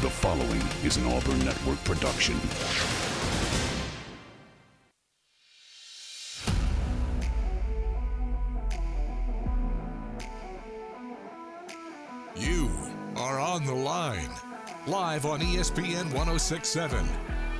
The following is an Auburn Network production. You are on the line. Live on ESPN 1067.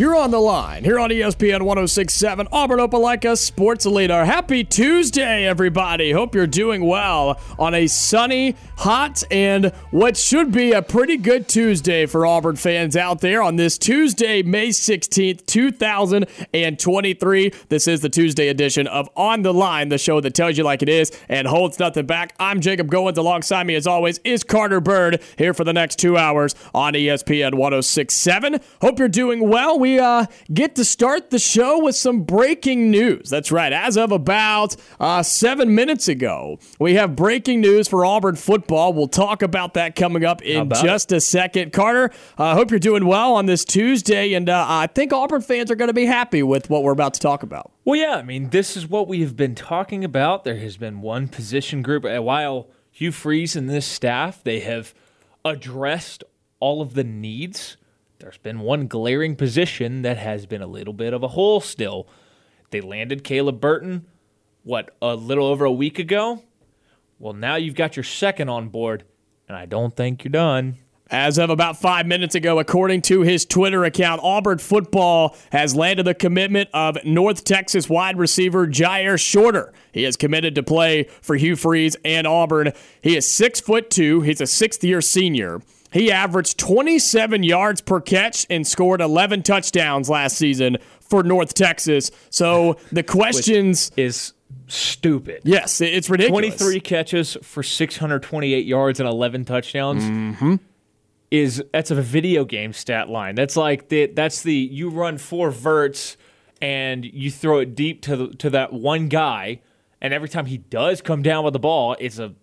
You're on the line here on ESPN 1067, Auburn Opelika Sports Leader. Happy Tuesday, everybody. Hope you're doing well on a sunny, hot, and what should be a pretty good Tuesday for Auburn fans out there on this Tuesday, May 16th, 2023. This is the Tuesday edition of On the Line, the show that tells you like it is and holds nothing back. I'm Jacob Goins. Alongside me, as always, is Carter Byrd here for the next two hours on ESPN 1067. Hope you're doing well. We uh, get to start the show with some breaking news. That's right. As of about uh, seven minutes ago, we have breaking news for Auburn football. We'll talk about that coming up in just a second. Carter, I uh, hope you're doing well on this Tuesday, and uh, I think Auburn fans are going to be happy with what we're about to talk about. Well, yeah, I mean, this is what we have been talking about. There has been one position group. While Hugh Freeze and this staff, they have addressed all of the needs. There's been one glaring position that has been a little bit of a hole still. They landed Caleb Burton, what, a little over a week ago? Well, now you've got your second on board, and I don't think you're done. As of about five minutes ago, according to his Twitter account, Auburn football has landed the commitment of North Texas wide receiver Jyaire Shorter. He is committed to play for Hugh Freeze and Auburn. He is six foot two. He's a sixth year senior. He averaged 27 yards per catch and scored 11 touchdowns last season for North Texas. So the questions, Is stupid. yes, it's ridiculous. 23 catches for 628 yards and 11 touchdowns mm-hmm. is that's a video game stat line. That's like the that's the you run four verts and you throw it deep to the, to that one guy and every time he does come down with the ball, it's a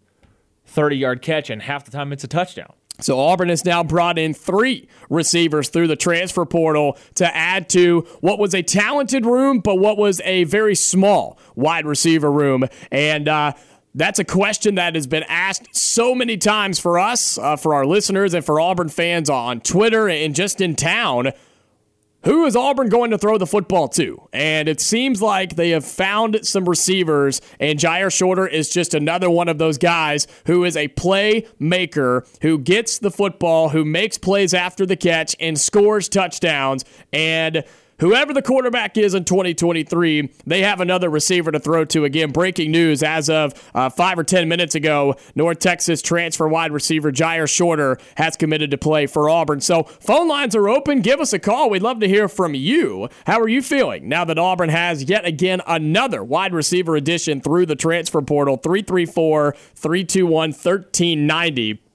30-yard catch and half the time it's a touchdown. So Auburn has now brought in three receivers through the transfer portal to add to what was a talented room, but what was a very small wide receiver room. And uh, that's a question that has been asked so many times for us, uh, for our listeners, and for Auburn fans on Twitter and just in town. Who is Auburn going to throw the football to? And it seems like they have found some receivers, and Jyaire Shorter is just another one of those guys who is a playmaker, who gets the football, who makes plays after the catch, and scores touchdowns. And whoever the quarterback is in 2023, they have another receiver to throw to. Again, breaking news as of uh, five or 10 minutes ago North Texas transfer wide receiver Jyaire Shorter has committed to play for Auburn. So phone lines are open. Give us a call. We'd love to hear from you. How are you feeling now that Auburn has yet again another wide receiver addition through the transfer portal? 334 321 1390.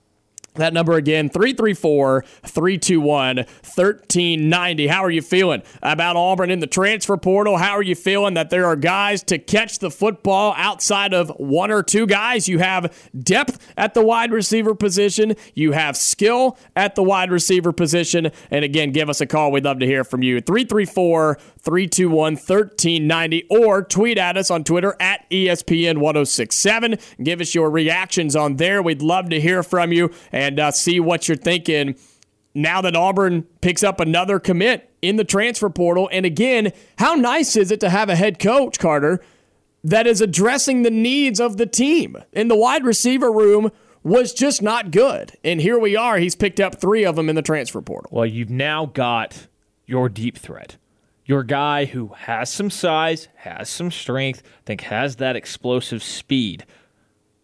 That number again, 334 321 1390. How are you feeling about Auburn in the transfer portal? How are you feeling that there are guys to catch the football outside of one or two guys? You have depth at the wide receiver position, you have skill at the wide receiver position. And again, give us a call. We'd love to hear from you. 334 321 1390 or tweet at us on Twitter at ESPN 1067. Give us your reactions on there. We'd love to hear from you and uh, see what you're thinking now that Auburn picks up another commit in the transfer portal. And again, how nice is it to have a head coach, Carter, that is addressing the needs of the team? In the wide receiver room was just not good. And here we are. He's picked up three of them in the transfer portal. Well, you've now got your deep threat. Your guy who has some size, has some strength, I think has that explosive speed.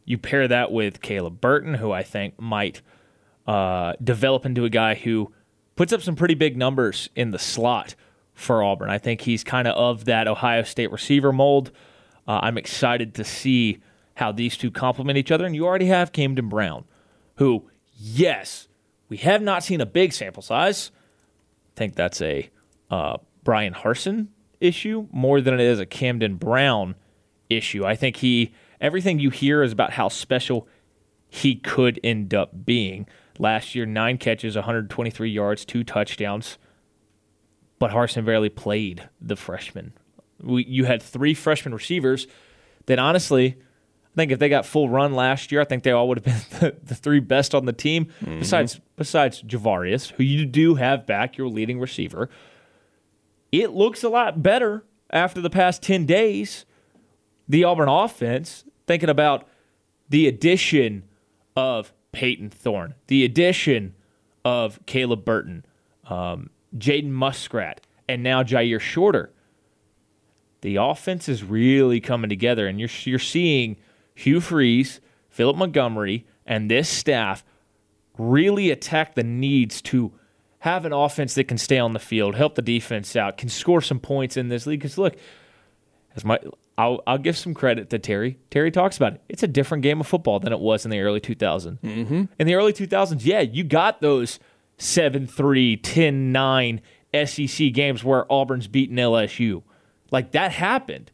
You pair that with Caleb Burton, who I think might uh, develop into a guy who puts up some pretty big numbers in the slot for Auburn. I think he's kind of of that Ohio State receiver mold. Uh, I'm excited to see how these two complement each other. And you already have Camden Brown, who, yes, we have not seen a big sample size. I think that's a uh, Bryan Harsin issue more than it is a Camden Brown issue. I think he everything you hear is about how special he could end up being. Last year, nine catches, 123 yards, two touchdowns. But Harsin barely played the freshman. We, you had three freshman receivers that honestly, I think if they got full run last year, I think they all would have been the, the three best on the team. Mm-hmm. Besides, besides Ja'Varrius, who you do have back, your leading receiver. It looks a lot better after the past 10 days. The Auburn offense, thinking about the addition of Peyton Thorne, the addition of Caleb Burton, um, Jaden Muskrat, and now Jyaire Shorter. The offense is really coming together, and you're you're seeing Hugh Freeze, Philip Montgomery, and this staff really attack the needs to have an offense that can stay on the field, help the defense out, can score some points in this league. Because look, as my I'll, I'll give some credit to Terry. Terry talks about it. It's a different game of football than it was in the early 2000s. Mm-hmm. In the early 2000s, yeah, you got those 7 3, 10 9 SEC games where Auburn's beaten LSU. Like that happened.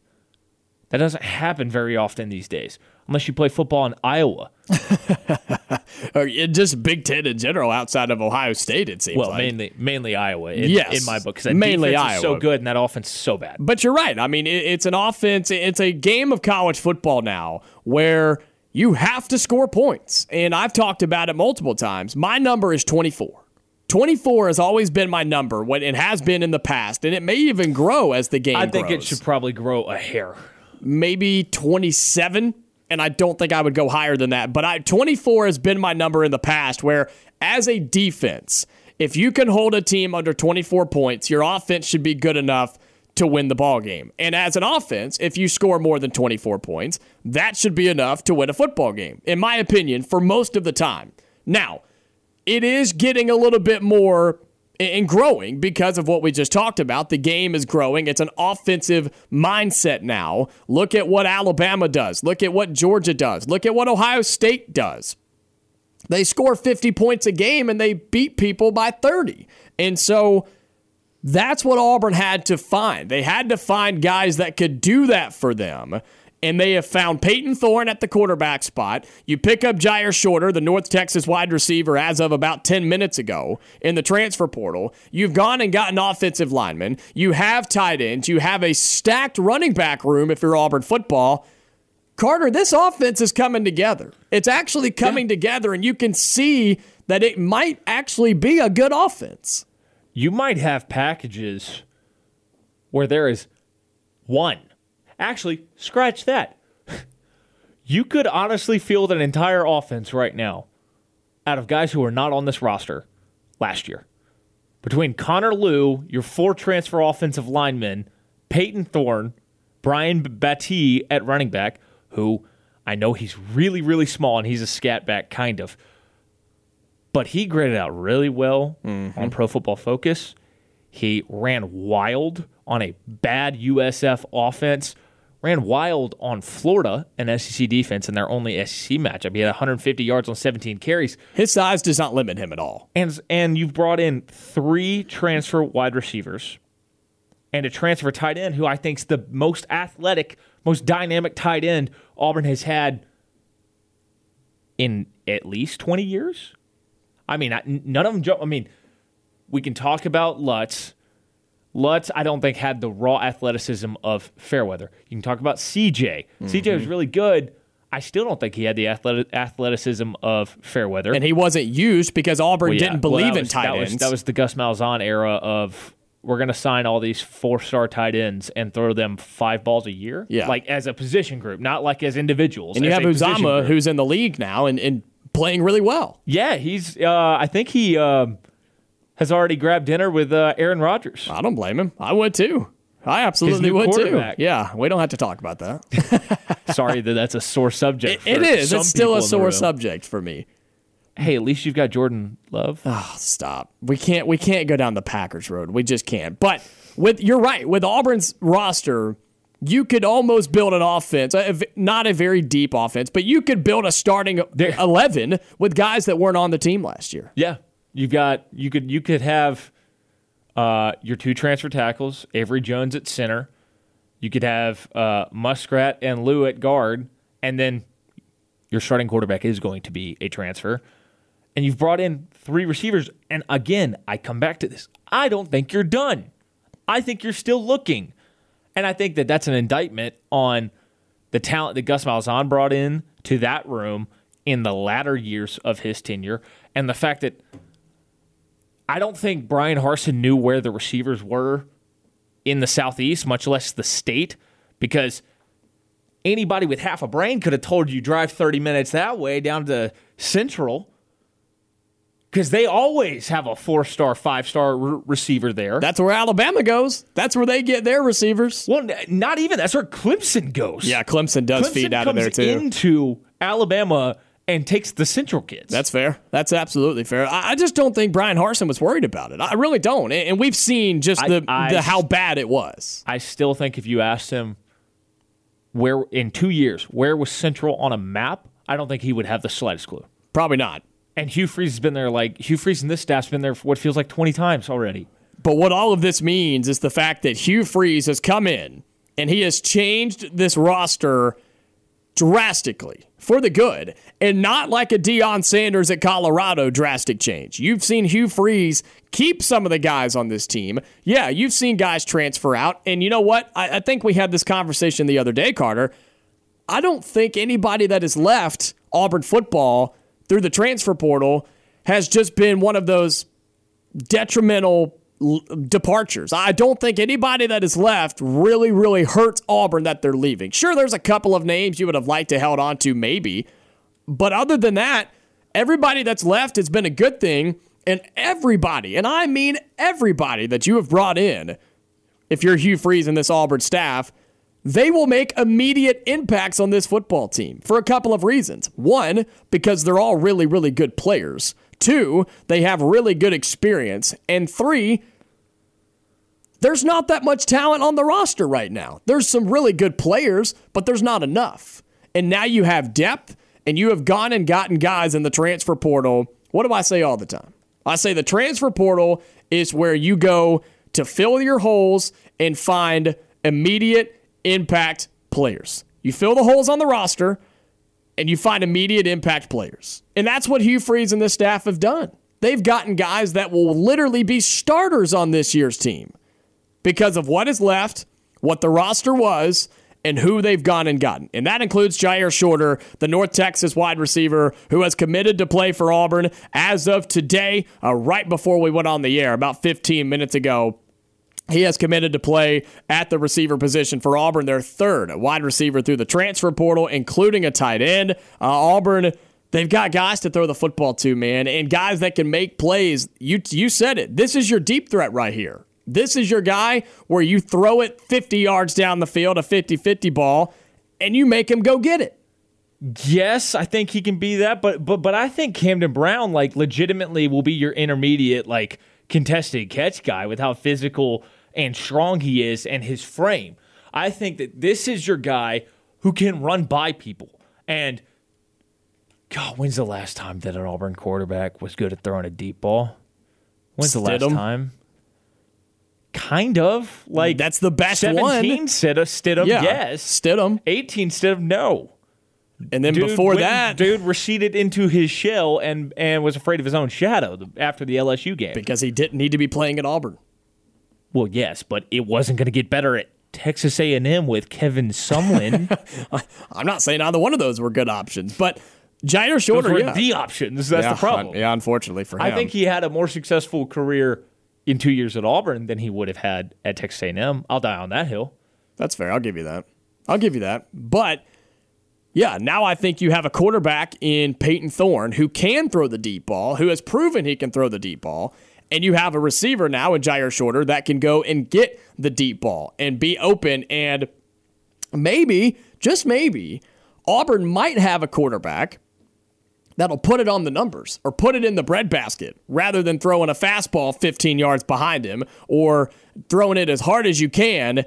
That doesn't happen very often these days unless you play football in Iowa. or just Big Ten in general, outside of Ohio State, it seems. Well, like. mainly mainly Iowa. In, yes, in my book, because mainly Iowa. is so good and that offense is so bad. But you're right. I mean, it's an offense. It's a game of college football now where you have to score points, and I've talked about it multiple times. My number is 24. 24 has always been my number, what it has been in the past, and it may even grow as the game. I think grows. it should probably grow a hair. Maybe 27 and I don't think I would go higher than that. But I, 24 has been my number in the past where, as a defense, if you can hold a team under 24 points, your offense should be good enough to win the ball game. And as an offense, if you score more than 24 points, that should be enough to win a football game, in my opinion, for most of the time. Now, it is getting a little bit more and growing because of what we just talked about. The game is growing. It's an offensive mindset now. Look at what Alabama does. Look at what Georgia does. Look at what Ohio State does. They score 50 points a game and they beat people by 30. And so that's what Auburn had to find. They had to find guys that could do that for them and they have found Peyton Thorne at the quarterback spot. You pick up Jyaire Shorter, the North Texas wide receiver, as of about 10 minutes ago in the transfer portal. You've gone and gotten offensive linemen. You have tight ends. You have a stacked running back room if you're Auburn football. Carter, this offense is coming together. It's actually coming yeah. together, and you can see that it might actually be a good offense. You might have packages where there is one Actually, scratch that. you could honestly field an entire offense right now out of guys who are not on this roster last year. Between Connor Lew, your four transfer offensive linemen, Peyton Thorne, Brian Battie at running back, who I know he's really, really small and he's a scat back kind of, but he graded out really well mm-hmm. on Pro Football Focus. He ran wild on a bad USF offense ran wild on Florida, an SEC defense, in their only SEC matchup. He had 150 yards on 17 carries. His size does not limit him at all. And and you've brought in three transfer wide receivers and a transfer tight end who I think is the most athletic, most dynamic tight end Auburn has had in at least 20 years. I mean, none of them jump. I mean, we can talk about Lutz Lutz, I don't think, had the raw athleticism of Fairweather. You can talk about CJ. Mm-hmm. CJ was really good. I still don't think he had the athletic, athleticism of Fairweather. And he wasn't used because Auburn well, yeah. didn't believe well, in tight that ends. Was, that was the Gus Malzahn era of we're going to sign all these four star tight ends and throw them five balls a year. Yeah. Like as a position group, not like as individuals. And you have Uzomah, who's in the league now and, and playing really well. Yeah, he's, uh, I think he. Uh, has already grabbed dinner with uh, Aaron Rodgers. I don't blame him. I would too. I absolutely would too. Yeah, we don't have to talk about that. Sorry that that's a sore subject. it, it is. It's still a sore subject for me. Hey, at least you've got Jordan Love. Oh, stop. We can't. We can't go down the Packers road. We just can't. But with you're right. With Auburn's roster, you could almost build an offense, not a very deep offense, but you could build a starting eleven with guys that weren't on the team last year. Yeah, You've got you could you could have uh, your two transfer tackles, Avery Jones at center. You could have uh, Muskrat and Lew at guard, and then your starting quarterback is going to be a transfer. And you've brought in three receivers. And again, I come back to this. I don't think you're done. I think you're still looking. And I think that that's an indictment on the talent that Gus Malzahn brought in to that room in the latter years of his tenure, and the fact that I don't think Bryan Harsin knew where the receivers were in the Southeast, much less the state, because anybody with half a brain could have told you drive 30 minutes that way down to Central because they always have a four star, five star re- receiver there. That's where Alabama goes. That's where they get their receivers. well, n- not even. That's where Clemson goes. Yeah, Clemson does Clemson feed out of there too. into Alabama and takes the Central kids. That's fair. That's absolutely fair. I, I just don't think Bryan Harsin was worried about it. I really don't. And, and we've seen just I- the, I- the how bad it was. I still think if you asked him where in two years where was Central on a map, I don't think he would have the slightest clue. Probably not. And Hugh Freeze has been there like Hugh Freeze and this staff's been there for what feels like twenty times already. But what all of this means is the fact that Hugh Freeze has come in and he has changed this roster drastically for the good and not like a Deion Sanders at Colorado drastic change. You've seen Hugh Freeze keep some of the guys on this team. Yeah, you've seen guys transfer out. And you know what? I, I think we had this conversation the other day, Carter. I don't think anybody that has left Auburn football through the transfer portal has just been one of those detrimental departures. I don't think anybody that is left really, really hurts Auburn that they're leaving. Sure, there's a couple of names you would have liked to held on to, maybe. But other than that, everybody that's left has been a good thing. And everybody, and I mean everybody that you have brought in, if you're Hugh Freeze and this Auburn staff, they will make immediate impacts on this football team for a couple of reasons. One, because they're all really, really good players. Two, they have really good experience. And three, there's not that much talent on the roster right now. There's some really good players, but there's not enough. And now you have depth, and you have gone and gotten guys in the transfer portal. What do I say all the time? I say the transfer portal is where you go to fill your holes and find immediate impact players. You fill the holes on the roster and you find immediate impact players. And that's what Hugh Freeze and this staff have done. They've gotten guys that will literally be starters on this year's team because of what is left, what the roster was, and who they've gone and gotten. And that includes Jyaire Shorter, the North Texas wide receiver who has committed to play for Auburn as of today, uh, right before we went on the air, about 15 minutes ago. He has committed to play at the receiver position for Auburn, their third wide receiver through the transfer portal, including a tight end. Uh, Auburn, they've got guys to throw the football to, man, and guys that can make plays. You you said it. This is your deep threat right here. This is your guy where you throw it 50 yards down the field, a 50 50 ball, and you make him go get it. Yes, I think he can be that, but but but I think Camden Brown like legitimately will be your intermediate like contested catch guy with how physical and strong he is and his frame. I think that this is your guy who can run by people. And God, when's the last time that an Auburn quarterback was good at throwing a deep ball? When's the last time? Kind of like That's the best 17 one. Stidham, Stidham, Yeah, yes. Stidham. 18 Stidham, no And then before went- that, dude receded into his shell and and was afraid of his own shadow after the LSU game. because he didn't need to be playing at Auburn. Well, yes, but it wasn't going to get better at Texas A&M with Kevin Sumlin. I'm not saying either one of those were good options, but Jyaire Shorter, were yeah. the options. That's yeah, the problem. Yeah, unfortunately for him. I think he had a more successful career in two years at Auburn than he would have had at Texas A&M. I'll die on that hill. That's fair. I'll give you that. I'll give you that. But yeah, now I think you have a quarterback in Peyton Thorne who can throw the deep ball, who has proven he can throw the deep ball. And you have a receiver now in Jyaire Shorter that can go and get the deep ball and be open. And maybe, just maybe, Auburn might have a quarterback that'll put it on the numbers or put it in the breadbasket rather than throwing a fastball 15 yards behind him or throwing it as hard as you can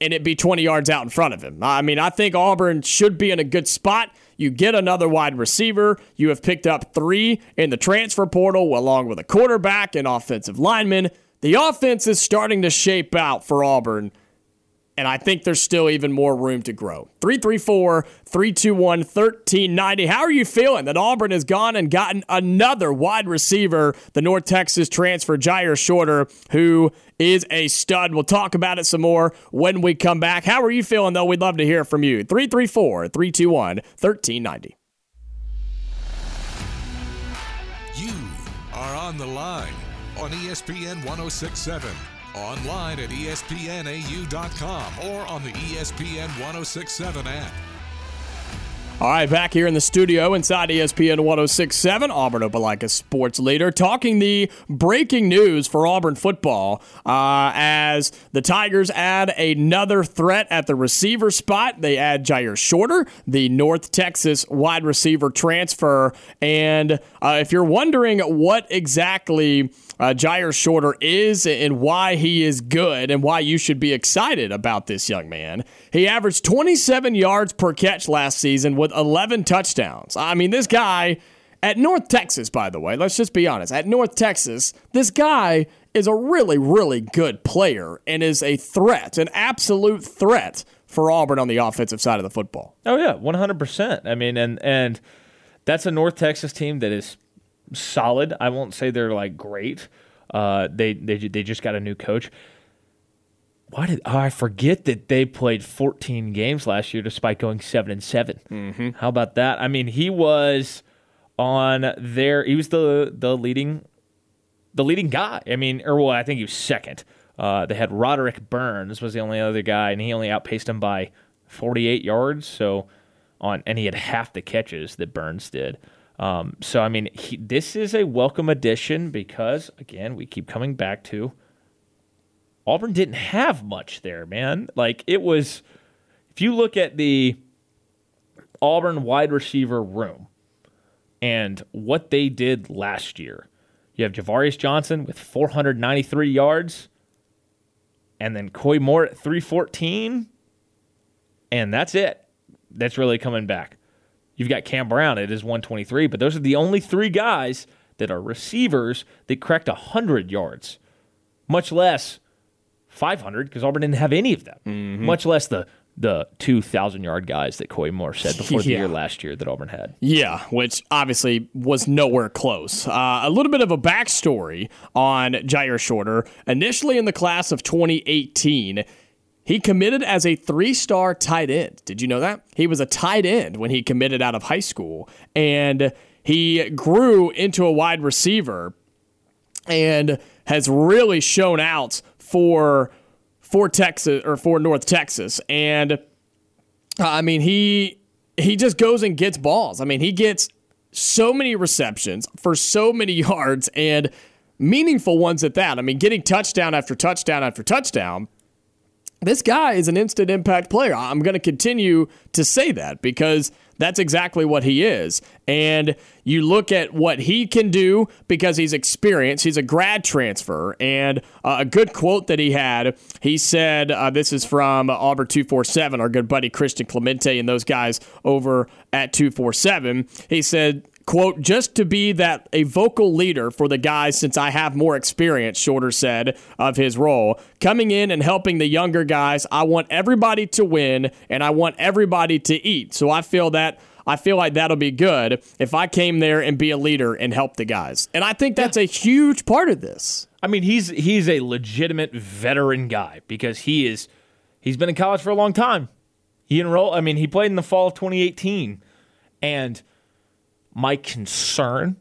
and it be 20 yards out in front of him. I mean, I think Auburn should be in a good spot. You get another wide receiver. You have picked up three in the transfer portal along with a quarterback and offensive lineman. the offense is starting to shape out for Auburn and I think there's still even more room to grow. 334 321 1390. How are you feeling that Auburn has gone and gotten another wide receiver, the North Texas transfer, Jyaire Shorter, who is a stud? We'll talk about it some more when we come back. How are you feeling, though? We'd love to hear from you. 334 321 1390. You are on the line on ESPN 1067 online at espnau.com or on the ESPN 1067 app. All right, back here in the studio inside ESPN 1067, Auburn Opelika sports leader, talking the breaking news for Auburn football uh, as the Tigers add another threat at the receiver spot. They add Jyaire Shorter, the North Texas wide receiver transfer. And uh, if you're wondering what exactly uh, Jyaire Shorter is and why he is good and why you should be excited about this young man. He averaged 27 yards per catch last season with 11 touchdowns. I mean, this guy at North Texas, by the way, let's just be honest. At North Texas, this guy is a really, really good player and is a threat, an absolute threat for Auburn on the offensive side of the football. Oh yeah, 100%. I mean, and and that's a North Texas team that is solid. I won't say they're like great. Uh, they they they just got a new coach. Why did oh, I forget that they played 14 games last year despite going seven and 7 mm-hmm. How about that? I mean, he was on there. He was the the leading the leading guy. I mean, or well, I think he was second. Uh, they had Roderic Burns was the only other guy, and he only outpaced him by 48 yards. So on, and he had half the catches that Burns did. Um, so, I mean, he, this is a welcome addition because, again, we keep coming back to Auburn didn't have much there, man. Like, it was, if you look at the Auburn wide receiver room and what they did last year, you have Ja'Varrius Johnson with 493 yards, and then Koy Moore at 314, and that's it. That's really coming back. You've got Cam Brown at his 123, but those are the only three guys that are receivers that cracked 100 yards, much less 500 because Auburn didn't have any of them, mm-hmm. much less the the 2,000 yard guys that Koy Moore said before the yeah. year last year that Auburn had. Yeah, which obviously was nowhere close. Uh, a little bit of a backstory on Jyaire Shorter. Initially in the class of 2018, he committed as a three star tight end. Did you know that? He was a tight end when he committed out of high school, and he grew into a wide receiver and has really shown out for for Texas or for North Texas. And uh, I mean, he he just goes and gets balls. I mean, he gets so many receptions for so many yards and meaningful ones at that. I mean, getting touchdown after touchdown after touchdown this guy is an instant impact player. I'm going to continue to say that because that's exactly what he is. And you look at what he can do because he's experienced. He's a grad transfer. And uh, a good quote that he had, he said, uh, this is from Auburn 247, our good buddy Christian Clemente and those guys over at 247. He said, Quote, just to be that a vocal leader for the guys since I have more experience, Shorter said of his role. Coming in and helping the younger guys, I want everybody to win and I want everybody to eat. So I feel that I feel like that'll be good if I came there and be a leader and help the guys. And I think that's yeah. a huge part of this. I mean, he's he's a legitimate veteran guy because he is he's been in college for a long time. He enrolled I mean, he played in the fall of 2018 and my concern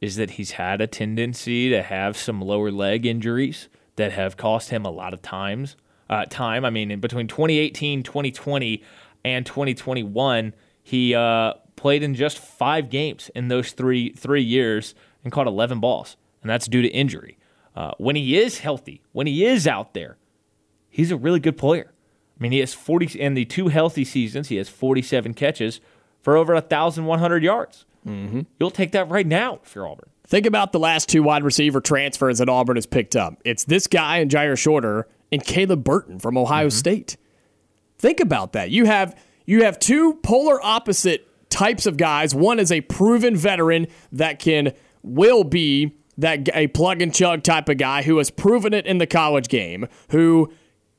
is that he's had a tendency to have some lower leg injuries that have cost him a lot of times uh, time. I mean, in between 2018, 2020, and 2021, he uh, played in just five games in those three three years and caught 11 balls, and that's due to injury. Uh, when he is healthy, when he is out there, he's a really good player. I mean, he has 40 in the two healthy seasons. He has 47 catches for over 1,100 yards. Mm-hmm. You'll take that right now if you're Auburn. Think about the last two wide receiver transfers that Auburn has picked up. It's this guy and Jyaire Shorter and Caleb Burton from Ohio mm-hmm. State. Think about that. You have you have two polar opposite types of guys. One is a proven veteran that can will be that a plug and chug type of guy who has proven it in the college game, who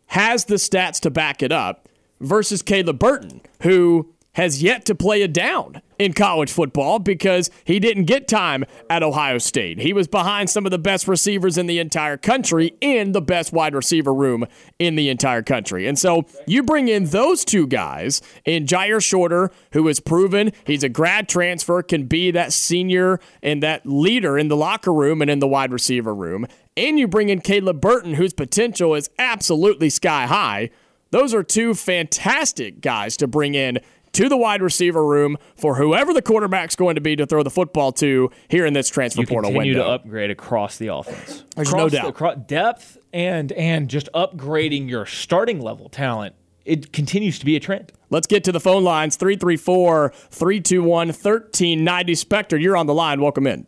has the stats to back it up, versus Caleb Burton, who has yet to play it down in college football because he didn't get time at Ohio State. He was behind some of the best receivers in the entire country in the best wide receiver room in the entire country. And so you bring in those two guys in Jyaire Shorter, who has proven he's a grad transfer, can be that senior and that leader in the locker room and in the wide receiver room. And you bring in Caleb Burton, whose potential is absolutely sky high. Those are two fantastic guys to bring in to the wide receiver room for whoever the quarterback's going to be to throw the football to here in this transfer you portal continue window. to upgrade across the offense. There's across no doubt. The, depth and and just upgrading your starting level talent. It continues to be a trend. Let's get to the phone lines 334 321 1390. Spectre, you're on the line. Welcome in.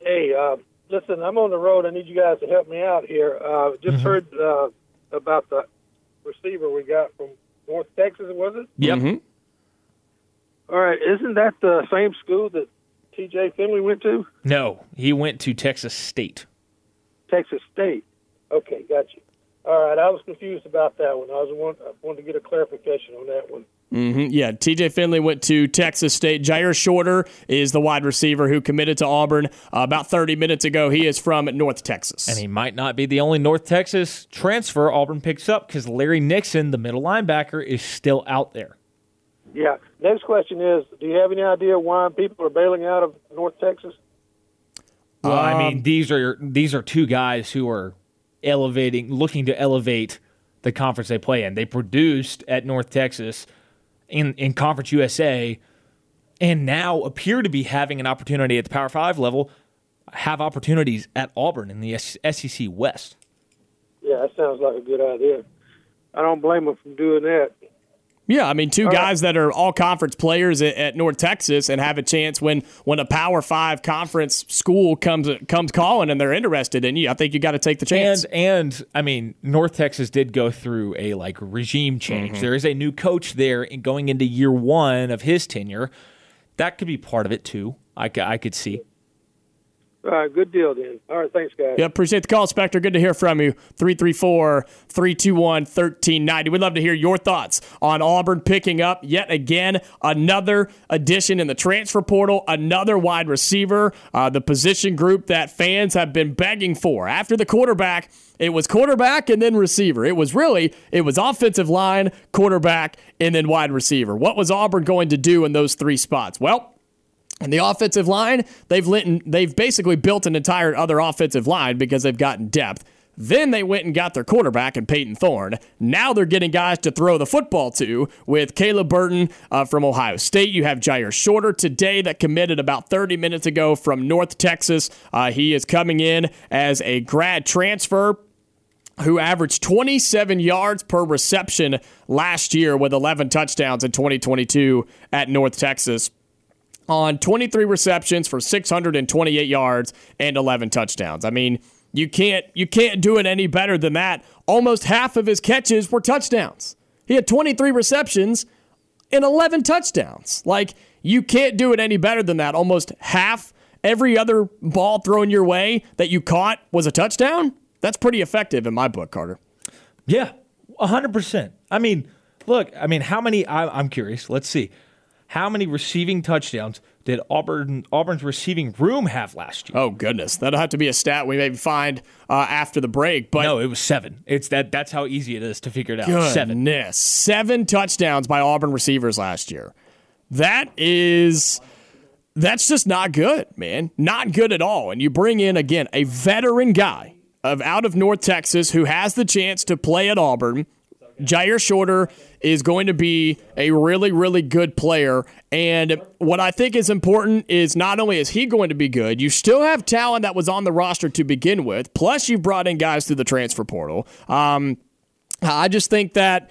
Hey, uh, listen, I'm on the road. I need you guys to help me out here. Uh, just heard uh, about the receiver we got from North Texas, was it? Yep. Mhm. All right, isn't that the same school that T.J. Finley went to? No, he went to Texas State. Texas State. Okay, got you. All right, I was confused about that one. I was want, I wanted to get a clarification on that one. Mhm. Yeah, TJ Finley went to Texas State. Jyaire Shorter is the wide receiver who committed to Auburn uh, about 30 minutes ago. He is from North Texas. And he might not be the only North Texas transfer Auburn picks up because Larry Nixon, the middle linebacker, is still out there. Yeah. Next question is: Do you have any idea why people are bailing out of North Texas? Well, I Um, mean, these are these are two guys who are elevating, looking to elevate the conference they play in. They produced at North Texas in in Conference USA, and now appear to be having an opportunity at the Power Five level. Have opportunities at Auburn in the SEC West. Yeah, that sounds like a good idea. I don't blame them for doing that. Yeah, I mean, two guys that are all conference players at, at North Texas and have a chance when when a Power Five conference school comes comes calling and they're interested in you. I think you got to take the chance. And and I mean, North Texas did go through a like regime change. Mm-hmm. There is a new coach there, and going into year one of his tenure, that could be part of it too. I, I could see. All right, good deal then. All right, thanks, guys. Yeah, appreciate the call, Spectre. Good to hear from you. 334 321 1390. We'd love to hear your thoughts on Auburn picking up yet again another addition in the transfer portal, another wide receiver, uh, the position group that fans have been begging for. After the quarterback, it was quarterback and then receiver. It was really, it was offensive line, quarterback, and then wide receiver. What was Auburn going to do in those three spots? Well, and the offensive line, they've lit, they've basically built an entire other offensive line because they've gotten depth. Then they went and got their quarterback in Peyton Thorne. Now they're getting guys to throw the football to with Caleb Burton uh, from Ohio State. You have Jyaire Shorter today that committed about 30 minutes ago from North Texas. Uh, he is coming in as a grad transfer who averaged 27 yards per reception last year with 11 touchdowns in 2022 at North Texas on 23 receptions for 628 yards and 11 touchdowns. I mean, you can't you can't do it any better than that. Almost half of his catches were touchdowns. He had 23 receptions and 11 touchdowns. Like you can't do it any better than that. Almost half every other ball thrown your way that you caught was a touchdown. That's pretty effective in my book, Carter. Yeah, hundred percent. I mean, look. I mean, how many? I, I'm curious. Let's see. How many receiving touchdowns did Auburn Auburn's receiving room have last year? Oh goodness, that'll have to be a stat we maybe find uh, after the break. But no, it was seven. It's that. That's how easy it is to figure it out. Seven. Goodness. Seven touchdowns by Auburn receivers last year. That is that's just not good, man. Not good at all. And you bring in again a veteran guy of out of North Texas who has the chance to play at Auburn. Jyaire Shorter is going to be a really, really good player. And what I think is important is not only is he going to be good, you still have talent that was on the roster to begin with. Plus, you've brought in guys through the transfer portal. Um, I just think that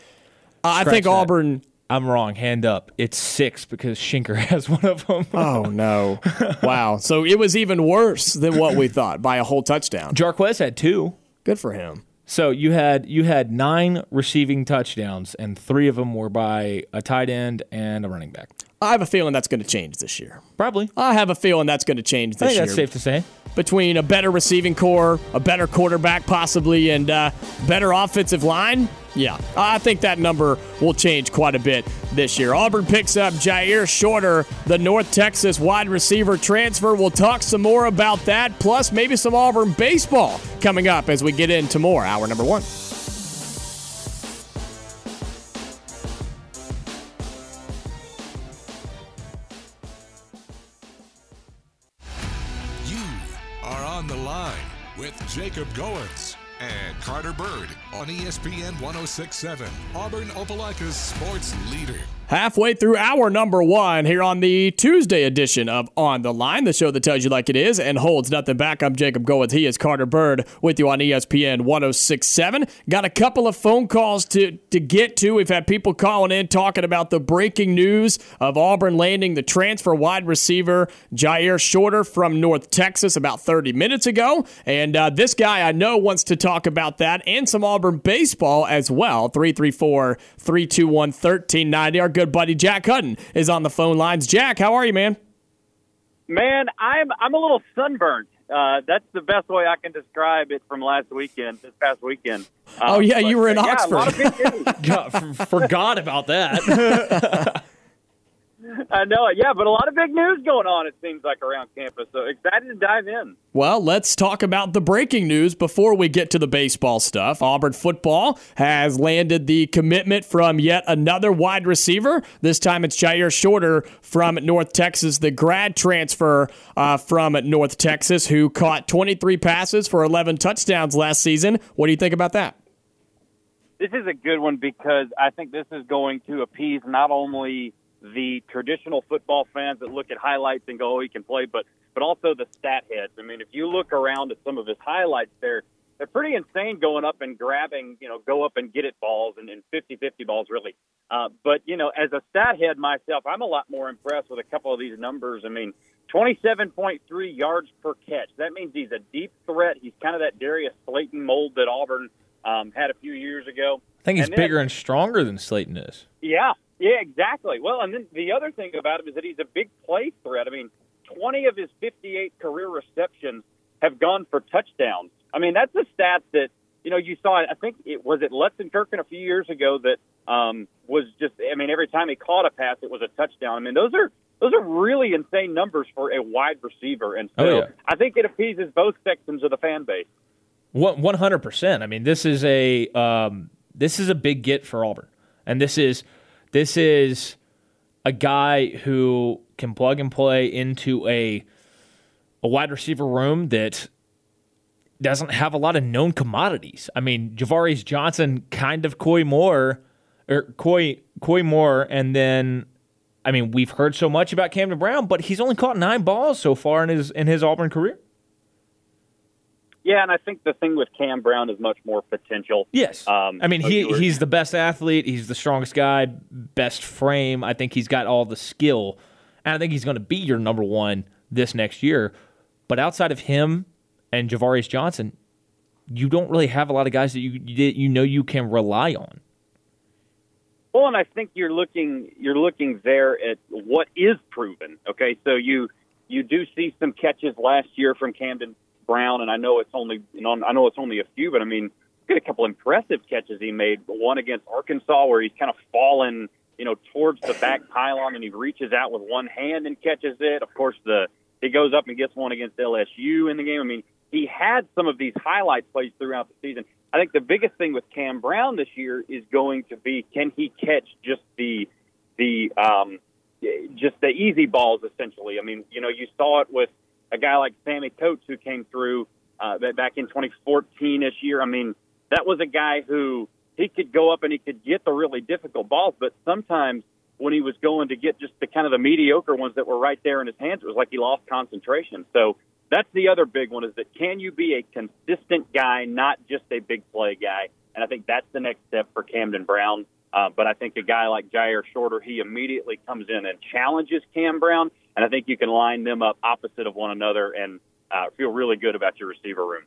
I think that. Auburn. I'm wrong. Hand up. It's six because Shenker has one of them. Oh no! wow. So it was even worse than what we thought by a whole touchdown. Jarquez had two. Good for him. So you had you had nine receiving touchdowns, and three of them were by a tight end and a running back. I have a feeling that's going to change this year. Probably. I have a feeling that's going to change I this think year. that's safe to say. Between a better receiving core, a better quarterback possibly, and uh, better offensive line, yeah, I think that number will change quite a bit this year. Auburn picks up Jyaire Shorter, the North Texas wide receiver transfer. We'll talk some more about that, plus maybe some Auburn baseball coming up as we get into more. Hour number one. You are on the line with Jacob Goins and Carter Byrd on ESPN 1067, Auburn Opelika's sports leader. Halfway through hour number one here on the Tuesday edition of On the Line, the show that tells you like it is and holds nothing back. I'm Jacob Goins. He is Carter Byrd with you on ESPN 1067. Got a couple of phone calls to, to get to. We've had people calling in talking about the breaking news of Auburn landing the transfer wide receiver Jyaire Shorter from North Texas about 30 minutes ago. And uh, this guy I know wants to talk about that and some Auburn baseball as well. 334 321 1390. Our good buddy Jack Hudon is on the phone lines. Jack, how are you, man? Man, I'm I'm a little sunburnt. Uh, that's the best way I can describe it from last weekend, this past weekend. Oh, Um, yeah, but, you were in yeah, a lot of Oxford. big news. God, f- forgot about that. I know it, yeah, but a lot of big news going on. It seems like around campus. So excited to dive in. Well, let's talk about the breaking news before we get to the baseball stuff. Auburn football has landed the commitment from yet another wide receiver. This time it's Jyaire Shorter from North Texas, the grad transfer uh, from North Texas, who caught 23 passes for 11 touchdowns last season. What do you think about that? This is a good one because I think this is going to appease not only the traditional football fans that look at highlights and go, "Oh, he can play," but but also the stat heads. I mean, if you look around at some of his highlights, they're they're pretty insane going up and grabbing, you know, go up and get it balls and, and 50-50 balls really. Uh, but you know, as a stat head myself, I'm a lot more impressed with a couple of these numbers. I mean, 27.3 yards per catch. That means he's a deep threat. He's kind of that Darius Slayton mold that Auburn um, had a few years ago. I think he's then- bigger and stronger than Slayton is. Yeah, yeah, exactly. Well, and then the other thing about him is that he's a big play threat. I mean, 20 of his 58 career receptions have gone for touchdowns. I mean, that's a stat that you know you saw. I think it was it Lexington a few years ago that um, was just. I mean, every time he caught a pass, it was a touchdown. I mean, those are those are really insane numbers for a wide receiver, and so Oh, yeah. I think it appeases both sections of the fan base. One hundred percent. I mean, this is a um, this is a big get for Auburn, and this is this is a guy who can plug and play into a a wide receiver room that doesn't have a lot of known commodities. I mean, Ja'Varrius Johnson, kind of Koy Moore, or Koy Koy Moore, and then I mean, we've heard so much about Camden Brown, but he's only caught nine balls so far in his in his Auburn career. Yeah, and I think the thing with Cam Brown is much more potential. Yes. Um, I mean, he you were- he's the best athlete. He's the strongest guy, best frame. I think he's got all the skill, and I think he's going to be your number one this next year. But outside of him and Ja'Varrius Johnson, you don't really have a lot of guys that you you you know you can rely on. Well, and I think you're looking you're looking there at what is proven. Okay, so you you do see some catches last year from Camden Brown, and I know it's only you know I know it's only a few, but I mean, at a couple impressive catches he made. One against Arkansas where he's kind of fallen, you know, towards the back pylon, and he reaches out with one hand and catches it. Of course, the he goes up and gets one against LSU in the game. I mean, he had some of these highlight plays throughout the season. I think the biggest thing with Cam Brown this year is going to be can he catch just the the um, just the easy balls essentially. I mean, you know, you saw it with a guy like Sammie Coates who came through uh, back in 2014 this year. I mean, that was a guy who he could go up and he could get the really difficult balls, but sometimes when he was going to get just the kind of the mediocre ones that were right there in his hands, it was like he lost concentration. So that's the other big one is that can you be a consistent guy, not just a big play guy? And I think that's the next step for Camden Brown. Uh, but I think a guy like Jyaire Shorter, he immediately comes in and challenges Cam Brown, and I think you can line them up opposite of one another and uh, feel really good about your receiver room.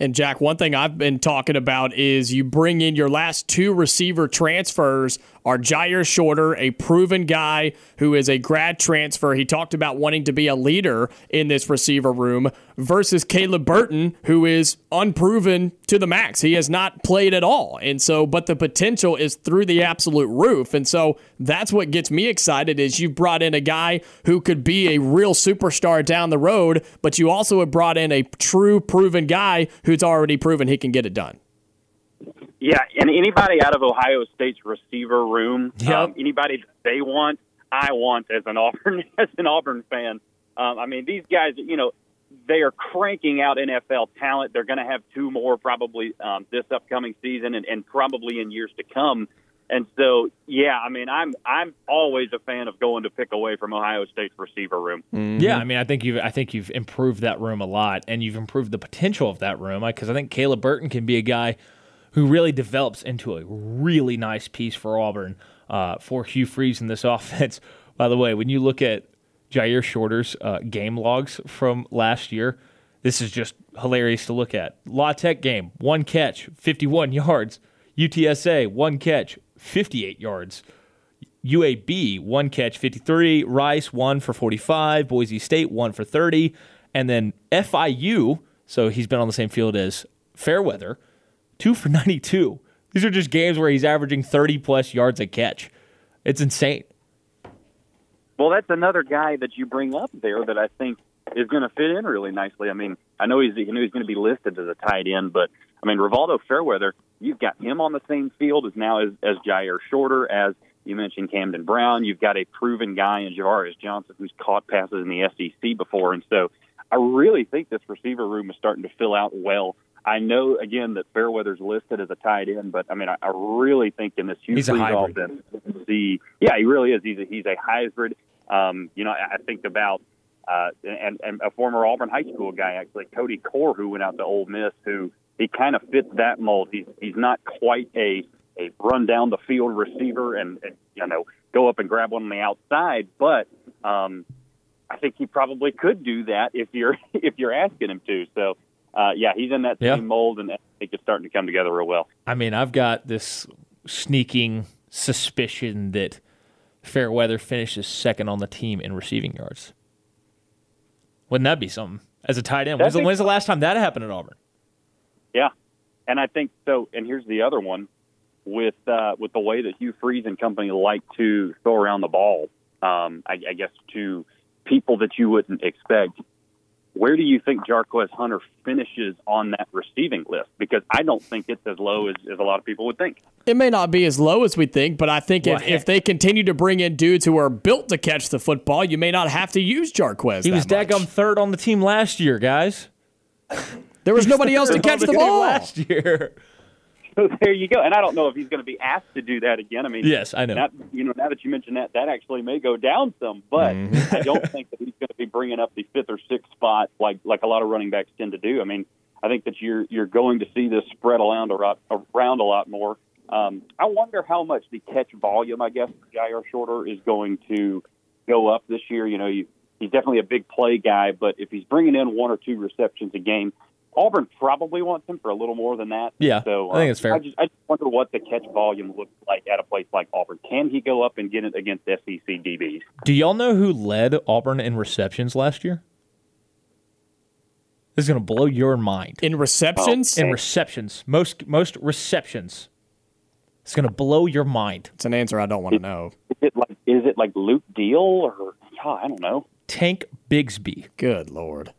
And Jack, one thing I've been talking about is you bring in your last two receiver transfers are Jyaire Shorter, a proven guy who is a grad transfer. He talked about wanting to be a leader in this receiver room versus Caleb Burton, who is unproven to the max. He has not played at all. And so, but the potential is through the absolute roof. And so that's what gets me excited is you've brought in a guy who could be a real superstar down the road, but you also have brought in a true proven guy who's already proven he can get it done. Yeah, and anybody out of Ohio State's receiver room, Yep. um, anybody that they want, I want as an Auburn as an Auburn fan. Um, I mean, these guys, you know, they are cranking out NFL talent. They're going to have two more probably um, this upcoming season, and, and probably in years to come. And so, yeah, I mean, I'm I'm always a fan of going to pick away from Ohio State's receiver room. Yeah, I mean, I think you've I think you've improved that room a lot, and you've improved the potential of that room because I think Caleb Burton can be a guy who really develops into a really nice piece for Auburn uh, for Hugh Freeze in this offense. By the way, when you look at Jyaire Shorter's uh, game logs from last year, this is just hilarious to look at. La Tech game, one catch, 51 yards. UTSA, one catch, 58 yards. UAB, one catch, 53. Rice, one for 45. Boise State, one for 30. And then FIU, so he's been on the same field as Fairweather, two for 92. These are just games where he's averaging 30 plus yards a catch. It's insane. Well, that's another guy that you bring up there that I think is going to fit in really nicely. I mean, I know he's, he's going to be listed as a tight end, but I mean, Rivaldo Fairweather, you've got him on the same field as now as, as Jyaire Shorter, as you mentioned Camden Brown. You've got a proven guy in Ja'Varrius Johnson who's caught passes in the SEC before, and so I really think this receiver room is starting to fill out well. I know again that Fairweather's listed as a tight end, but I mean, I, I really think in this Hugh He's a Freeze hybrid. offense, the yeah, he really is. He's a, he's a hybrid. Um, you know, I, I think about uh, and, and a former Auburn high school guy actually, Cody Core, who went out to Ole Miss, who he kind of fits that mold. He's he's not quite a a run down the field receiver and, and you know go up and grab one on the outside, but um, I think he probably could do that if you're if you're asking him to. So. Uh, yeah, he's in that Yeah. same mold, and I think it's starting to come together real well. I mean, I've got this sneaking suspicion that Fairweather finishes second on the team in receiving yards. Wouldn't that be something? As a tight end, when's the, be- when's the last time that happened at Auburn? Yeah, and I think so. And here's the other one with uh, with the way that Hugh Freeze and company like to throw around the ball. Um, I, I guess to people that you wouldn't expect. Where do you think Jarquez Hunter finishes on that receiving list? Because I don't think it's as low as, as a lot of people would think. It may not be as low as we think, but I think if, Well, if they continue to bring in dudes who are built to catch the football, you may not have to use Jarquez. He that was much. daggum third on the team last year, guys. There was nobody else to catch on the ball. last year. So there you go. And I don't know if he's going to be asked to do that again. I mean, Yes, I know. Now, you know, now that you mention that, that actually may go down some, but Mm-hmm. I don't think that he's going to be bringing up the fifth or sixth spot like like a lot of running backs tend to do. I mean, I think that you're you're going to see this spread around a lot, around a lot more. Um, I wonder how much the catch volume, I guess, Jyaire Shorter is going to go up this year. You know, you, he's definitely a big play guy, but if he's bringing in one or two receptions a game, Auburn probably wants him for a little more than that. Yeah, so I think it's um, fair. I just, I just wonder what the catch volume looks like at a place like Auburn. Can he go up and get it against SEC DBs? Do y'all know who led Auburn in receptions last year? This is going to blow your mind. In receptions, In receptions, most most receptions. It's going to blow your mind. it's an answer I don't want to know. Is it like is it like Luke Deal or yeah, I don't know. Tank Bigsby. Good lord.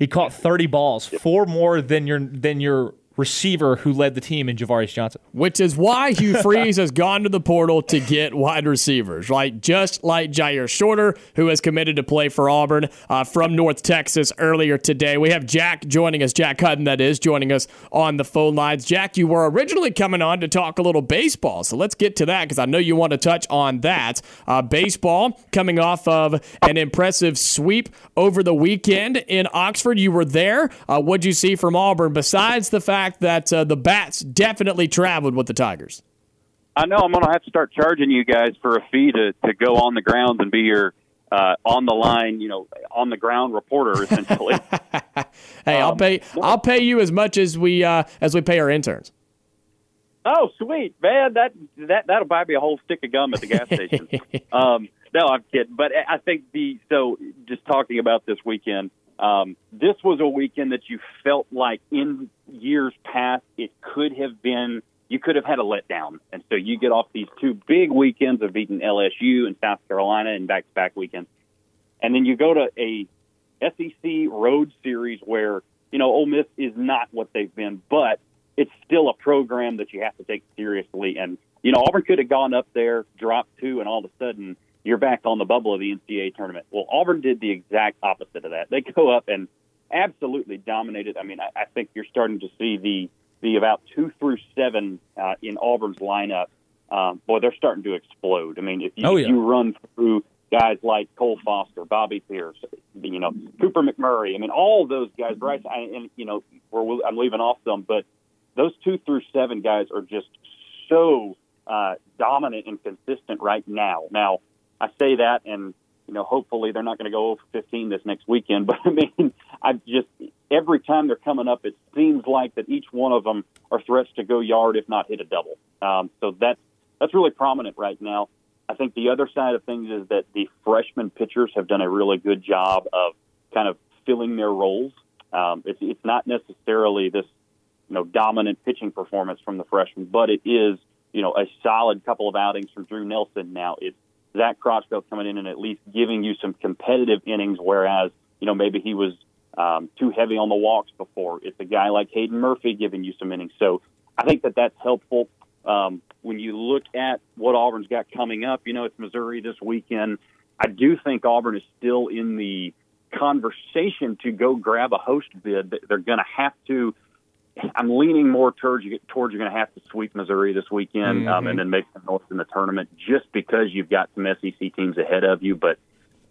He caught 30 balls, four more than your than your receiver who led the team in Ja'Varrius Johnson. Which is why Hugh Freeze has gone to the portal to get wide receivers, right? Just like Jyaire Shorter, who has committed to play for Auburn uh, from North Texas earlier today. We have Jack joining us, Jack Hudon, that is, joining us on the phone lines. Jack, you were originally coming on to talk a little baseball, so let's get to that because I know you want to touch on that. Uh, baseball coming off of an impressive sweep over the weekend in Oxford. You were there. Uh, what'd you see from Auburn besides the fact that uh, the Bats definitely traveled with the Tigers? I know I'm going to have to start charging you guys for a fee to, to go on the grounds and be your uh, on the line, you know, on the ground reporter essentially. hey, I'll Um, pay. I'll pay you as much as we uh, as we pay our interns. oh, sweet man, that that that'll buy me a whole stick of gum at the gas station. um, no, I'm kidding. But I think the so just talking about this weekend, um, this was a weekend that you felt like in years past it could have been you could have had a letdown, and so you get off these two big weekends of beating LSU and South Carolina and back-to-back weekends, and then you go to a SEC road series where you know Ole Miss is not what they've been, but it's still a program that you have to take seriously. And you know Auburn could have gone up there, dropped two, and all of a sudden you're back on the bubble of the NCAA tournament. Well, Auburn did the exact opposite of that. They go up and absolutely dominated. I mean, I, I think you're starting to see the the about two through seven uh, in Auburn's lineup. Um, boy, they're starting to explode. I mean, if you, Oh, yeah. you run through guys like Cole Foster, Bobby Peirce, you know, Cooper McMurray. I mean, all those guys, right? I, and you know, we're, I'm leaving off some, but those two through seven guys are just so uh, dominant and consistent right now. Now, I say that, and you know, hopefully they're not going to go over 15 this next weekend. But I mean, I just every time they're coming up, it seems like that each one of them are threats to go yard, if not hit a double. Um, so that's that's really prominent right now. I think the other side of things is that the freshman pitchers have done a really good job of kind of filling their roles. Um, it's it's not necessarily this you know dominant pitching performance from the freshman, but it is you know a solid couple of outings from Drew Nelson. Now it's Zach Crotchfelt coming in and at least giving you some competitive innings, whereas you know maybe he was um, too heavy on the walks before. It's a guy like Hayden Murphy giving you some innings. So I think that that's helpful. Um, when you look at what Auburn's got coming up, you know it's Missouri this weekend. I do think Auburn is still in the conversation to go grab a host bid. They're going to have to. I'm leaning more towards you towards you're going to have to sweep Missouri this weekend um, and then make some noise in the tournament just because you've got some SEC teams ahead of you. But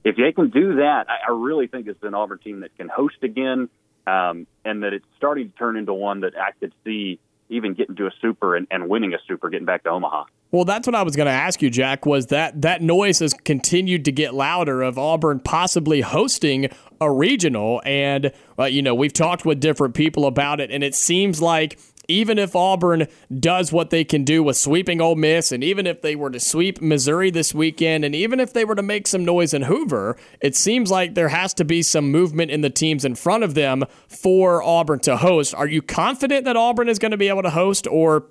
if they can do that, I, I really think it's an Auburn team that can host again, um, and that it's starting to turn into one that I could see even getting to a super and, and winning a super, getting back to Omaha. Well, that's what I was going to ask you, Jack. Was that that noise has continued to get louder of Auburn possibly hosting a regional? And uh, you know, we've talked with different people about it, and it seems like even if Auburn does what they can do with sweeping Ole Miss, and even if they were to sweep Missouri this weekend, and even if they were to make some noise in Hoover, it seems like there has to be some movement in the teams in front of them for Auburn to host. Are you confident that Auburn is going to be able to host, or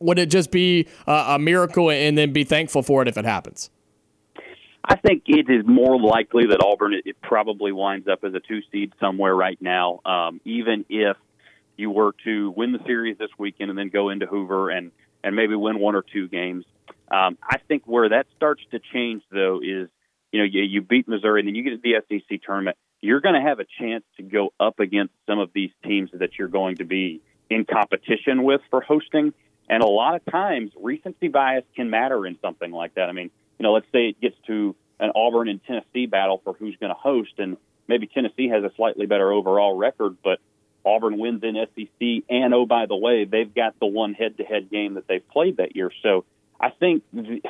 would it just be a miracle and then be thankful for it if it happens? I think it is more likely that Auburn it, it probably winds up as a two seed somewhere right now. Um, even if you were to win the series this weekend and then go into Hoover and and maybe win one or two games, um, I think where that starts to change though is you know you, you beat Missouri and then you get to the SEC tournament. You're going to have a chance to go up against some of these teams that you're going to be in competition with for hosting. And a lot of times, recency bias can matter in something like that. I mean, you know, let's say it gets to an Auburn and Tennessee battle for who's going to host, and maybe Tennessee has a slightly better overall record, but Auburn wins in SEC, and oh, by the way, they've got the one head to head game that they've played that year. So I think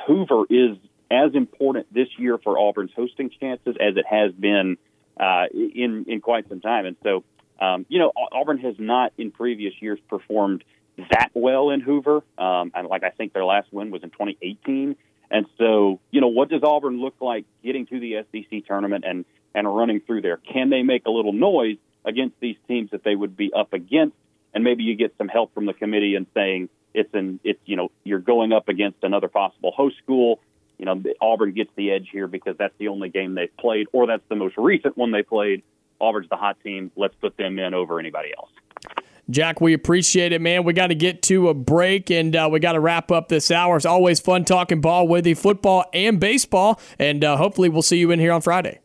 Hoover is as important this year for Auburn's hosting chances as it has been uh, in, in quite some time. And so, um, you know, Auburn has not in previous years performed that well in Hoover. Um, and like I think their last win was in 2018. And so, you know, what does Auburn look like getting to the SEC tournament and, and running through there? Can they make a little noise against these teams that they would be up against? And maybe you get some help from the committee and saying it's an it's you know you're going up against another possible host school. You know, Auburn gets the edge here because that's the only game they've played, or that's the most recent one they played. Auburn's the hot team. Let's put them in over anybody else. Jack, we appreciate it, man. We got to get to a break and uh, we got to wrap up this hour. It's always fun talking ball with you, football and baseball. And uh, hopefully, we'll see you in here on Friday.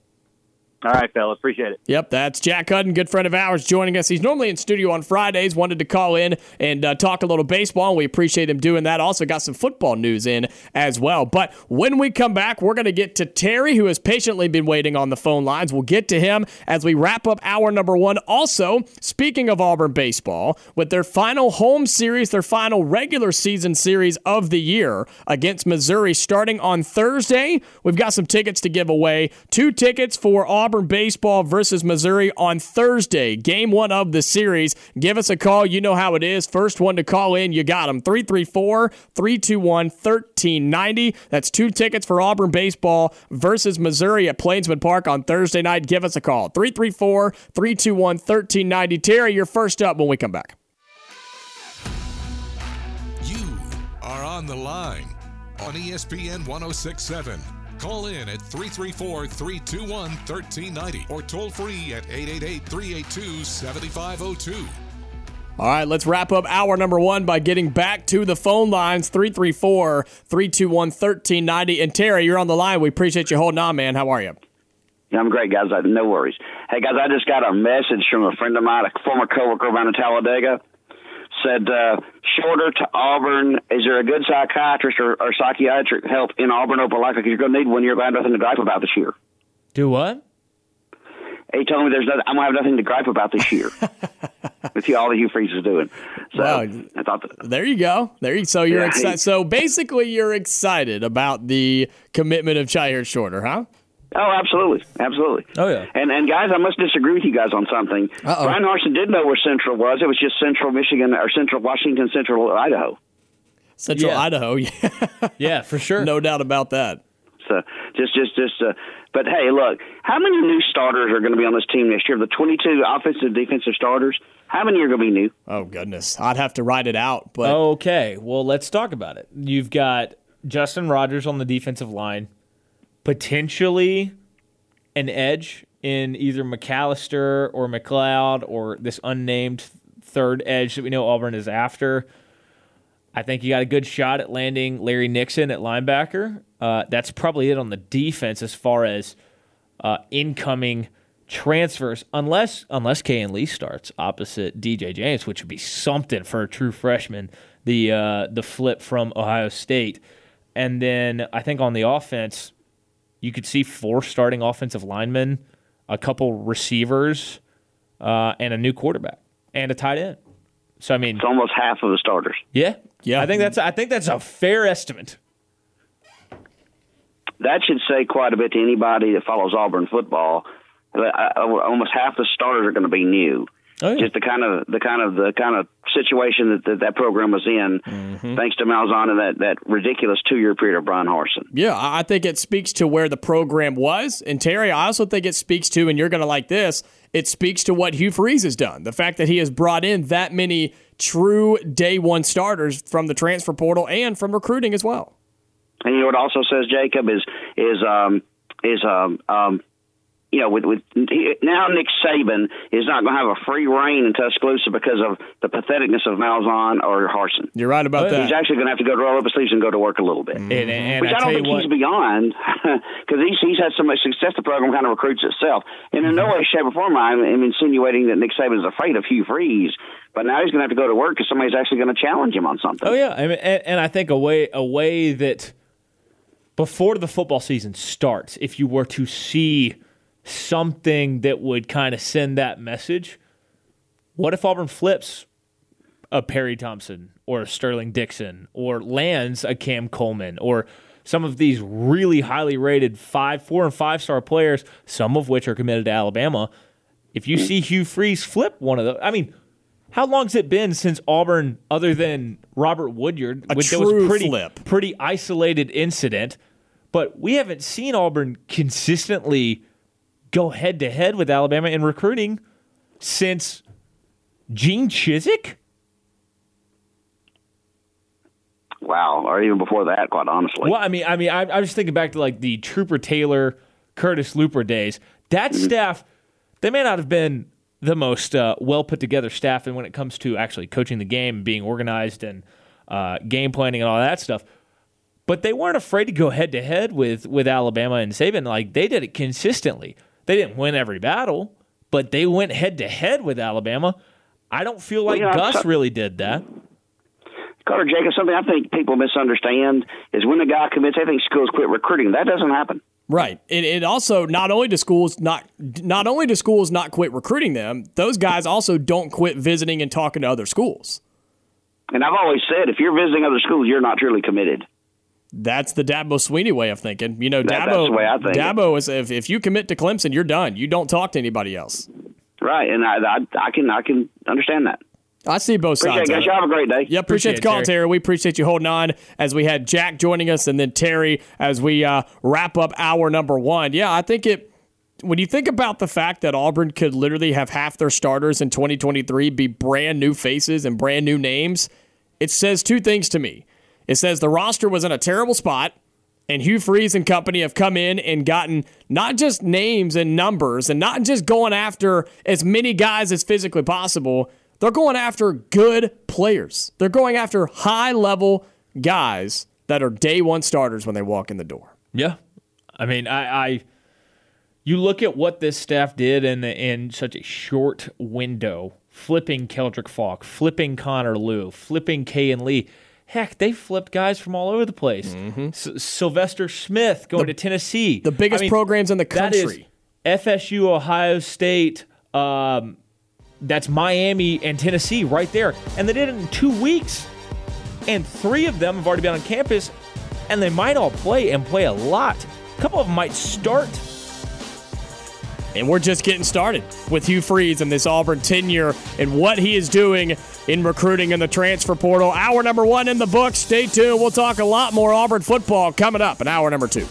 All right, fellas. Appreciate it. Yep, that's Jack Hudon, good friend of ours, joining us. He's normally in studio on Fridays. Wanted to call in and uh, talk a little baseball, and we appreciate him doing that. Also, got some football news in as well. But when we come back, we're going to get to Terry, who has patiently been waiting on the phone lines. We'll get to him as we wrap up hour number one. Also, speaking of Auburn baseball, with their final home series, their final regular season series of the year against Missouri starting on Thursday, we've got some tickets to give away. Two tickets for Auburn. Auburn baseball versus Missouri on Thursday, game one of the series. Give us a call. You know how it is. First one to call in, you got them. 334 321 1390. That's two tickets for Auburn baseball versus Missouri at Plainsman Park on Thursday night. Give us a call. 334 321 1390. Terry, you're first up when we come back. You are on the line on ESPN 1067. Call in at 334 321 1390 or toll free at 888 382 7502. All right, let's wrap up hour number one by getting back to the phone lines 334 321 1390. And Terry, you're on the line. We appreciate you holding on, man. How are you? I'm great, guys. No worries. Hey, guys, I just got a message from a friend of mine, a former coworker around in Talladega said uh, shorter to Auburn. Is there a good psychiatrist or, or psychiatric help in Auburn, Opelika? Because you're going to need one. You're going to have nothing to gripe about this year. Do what? He told me there's nothing, I'm going to have nothing to gripe about this year with all the Hugh Freeze is doing. So wow. I thought that, there you go. There you so you're yeah, excited. So basically, you're excited about the commitment of Jyaire Shorter, huh? Oh, absolutely, absolutely. Oh yeah. And and guys, I must disagree with you guys on something. Uh-oh. Bryan Harsin did know where Central was. It was just Central Michigan or Central Washington, Central Idaho. Central yeah. Idaho, yeah, yeah, for sure, no doubt about that. So just, just, just. Uh, but hey, look, how many new starters are going to be on this team next year? The twenty-two offensive, defensive starters. How many are going to be new? Oh goodness, I'd have to write it out. But okay, well, let's talk about it. You've got Justin Rogers on the defensive line potentially an edge in either McAllister or McLeod or this unnamed third edge that we know Auburn is after. I think you got a good shot at landing Larry Nixon at linebacker. Uh, that's probably it on the defense as far as uh, incoming transfers, unless unless Kayin Lee starts opposite DJ James, which would be something for a true freshman. The uh, the flip from Ohio State, and then I think on the offense, you could see four starting offensive linemen, a couple receivers, uh, and a new quarterback and a tight end. So I mean, it's almost half of the starters. Yeah, yeah. I think that's I think that's a fair estimate. That should say quite a bit to anybody that follows Auburn football. Almost half the starters are going to be new. Oh, yeah. Just the kind of the kind of the kind of situation that that, that program was in, mm-hmm. thanks to Malzahn and that that ridiculous two year period of Bryan Harsin. Yeah, I think it speaks to where the program was, and Terry, I also think it speaks to, and you're going to like this. It speaks to what Hugh Freeze has done. The fact that he has brought in that many true day one starters from the transfer portal and from recruiting as well. And you know what also says Jacob is is um, is um, um, you know, with, with now Nick Saban is not going to have a free reign in Tuscaloosa because of the patheticness of Malzahn or Harsin. You're right about that. He's actually going to have to go to roll up his sleeves and go to work a little bit, mm-hmm. and, and which I, I don't think he's beyond because he's he's had so much success. The program kind of recruits itself, and in mm-hmm. no way, shape, or form I'm, I'm insinuating that Nick Saban is afraid of Hugh Freeze. But now he's going to have to go to work because somebody's actually going to challenge him on something. Oh yeah, I mean, and, and I think a way a way that before the football season starts, if you were to see something that would kind of send that message. What if Auburn flips a Perry Thompson or a Sterling Dixon or lands a Cam Coleman or some of these really highly rated five, four, and five star players, some of which are committed to Alabama. If you see Hugh Freeze flip one of those, I mean, how long's it been since Auburn, other than Robert Woodyard, a true was pretty, flip. pretty isolated incident, but we haven't seen Auburn consistently go head to head with Alabama in recruiting since Gene Chizik? Wow, or even before that, quite honestly. Well, I mean, I mean, I, I was thinking back to like the Trooper Taylor, Curtis Luper days. That mm-hmm. staff, they may not have been the most uh, well put together staff, and when it comes to actually coaching the game, being organized, and uh, game planning, and all that stuff. But they weren't afraid to go head to head with with Alabama and Saban. Like they did it consistently. They didn't win every battle, but they went head to head with Alabama. I don't feel like Well, yeah, Gus so- really did that. Carter Jacobs, something I think people misunderstand is when the guy commits, they think schools quit recruiting. That doesn't happen. Right. It, it also not only do schools not not only do schools not quit recruiting them, those guys also don't quit visiting and talking to other schools. And I've always said, if you're visiting other schools, you're not truly committed. That's the Dabo Swinney way of thinking. You know, That- Dabo. that's the way I think it. Dabo is if, if you commit to Clemson, you're done. You don't talk to anybody else. Right, and I, I, I can I can understand that. I see both Appreciate sides. it, guys. Y'all have a great day. Yeah, appreciate, Appreciate the it, call, Terry. Terry. We appreciate you holding on as we had Jack joining us and then Terry as we uh, wrap up hour number one. Yeah, I think it. When you think about the fact that Auburn could literally have half their starters in 2023 be brand new faces and brand new names, it says two things to me. It says the roster was in a terrible spot, and Hugh Freeze and company have come in and gotten not just names and numbers and not just going after as many guys as physically possible. They're going after good players. They're going after high level guys that are day one starters when they walk in the door. Yeah, I mean, I, I you look at what this staff did in in such a short window, flipping Keldric Faulk, flipping Connor Lew, flipping Kayin Lee. Heck, they flipped guys from all over the place. S- Sylvester Smith going to Tennessee, Mm-hmm. the biggest programs in the country. FSU, Ohio State. Um, that's Miami and Tennessee right there, and they did it in two weeks. And three of them have already been on campus, and they might all play and play a lot. A couple of them might start. And we're just getting started with Hugh Freeze and this Auburn tenure and what he is doing in recruiting in the transfer portal. Hour number one in the book. Stay tuned. We'll talk a lot more Auburn football coming up in hour number two.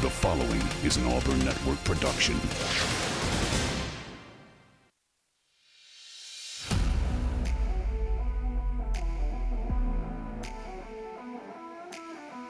The following is an Auburn Network production.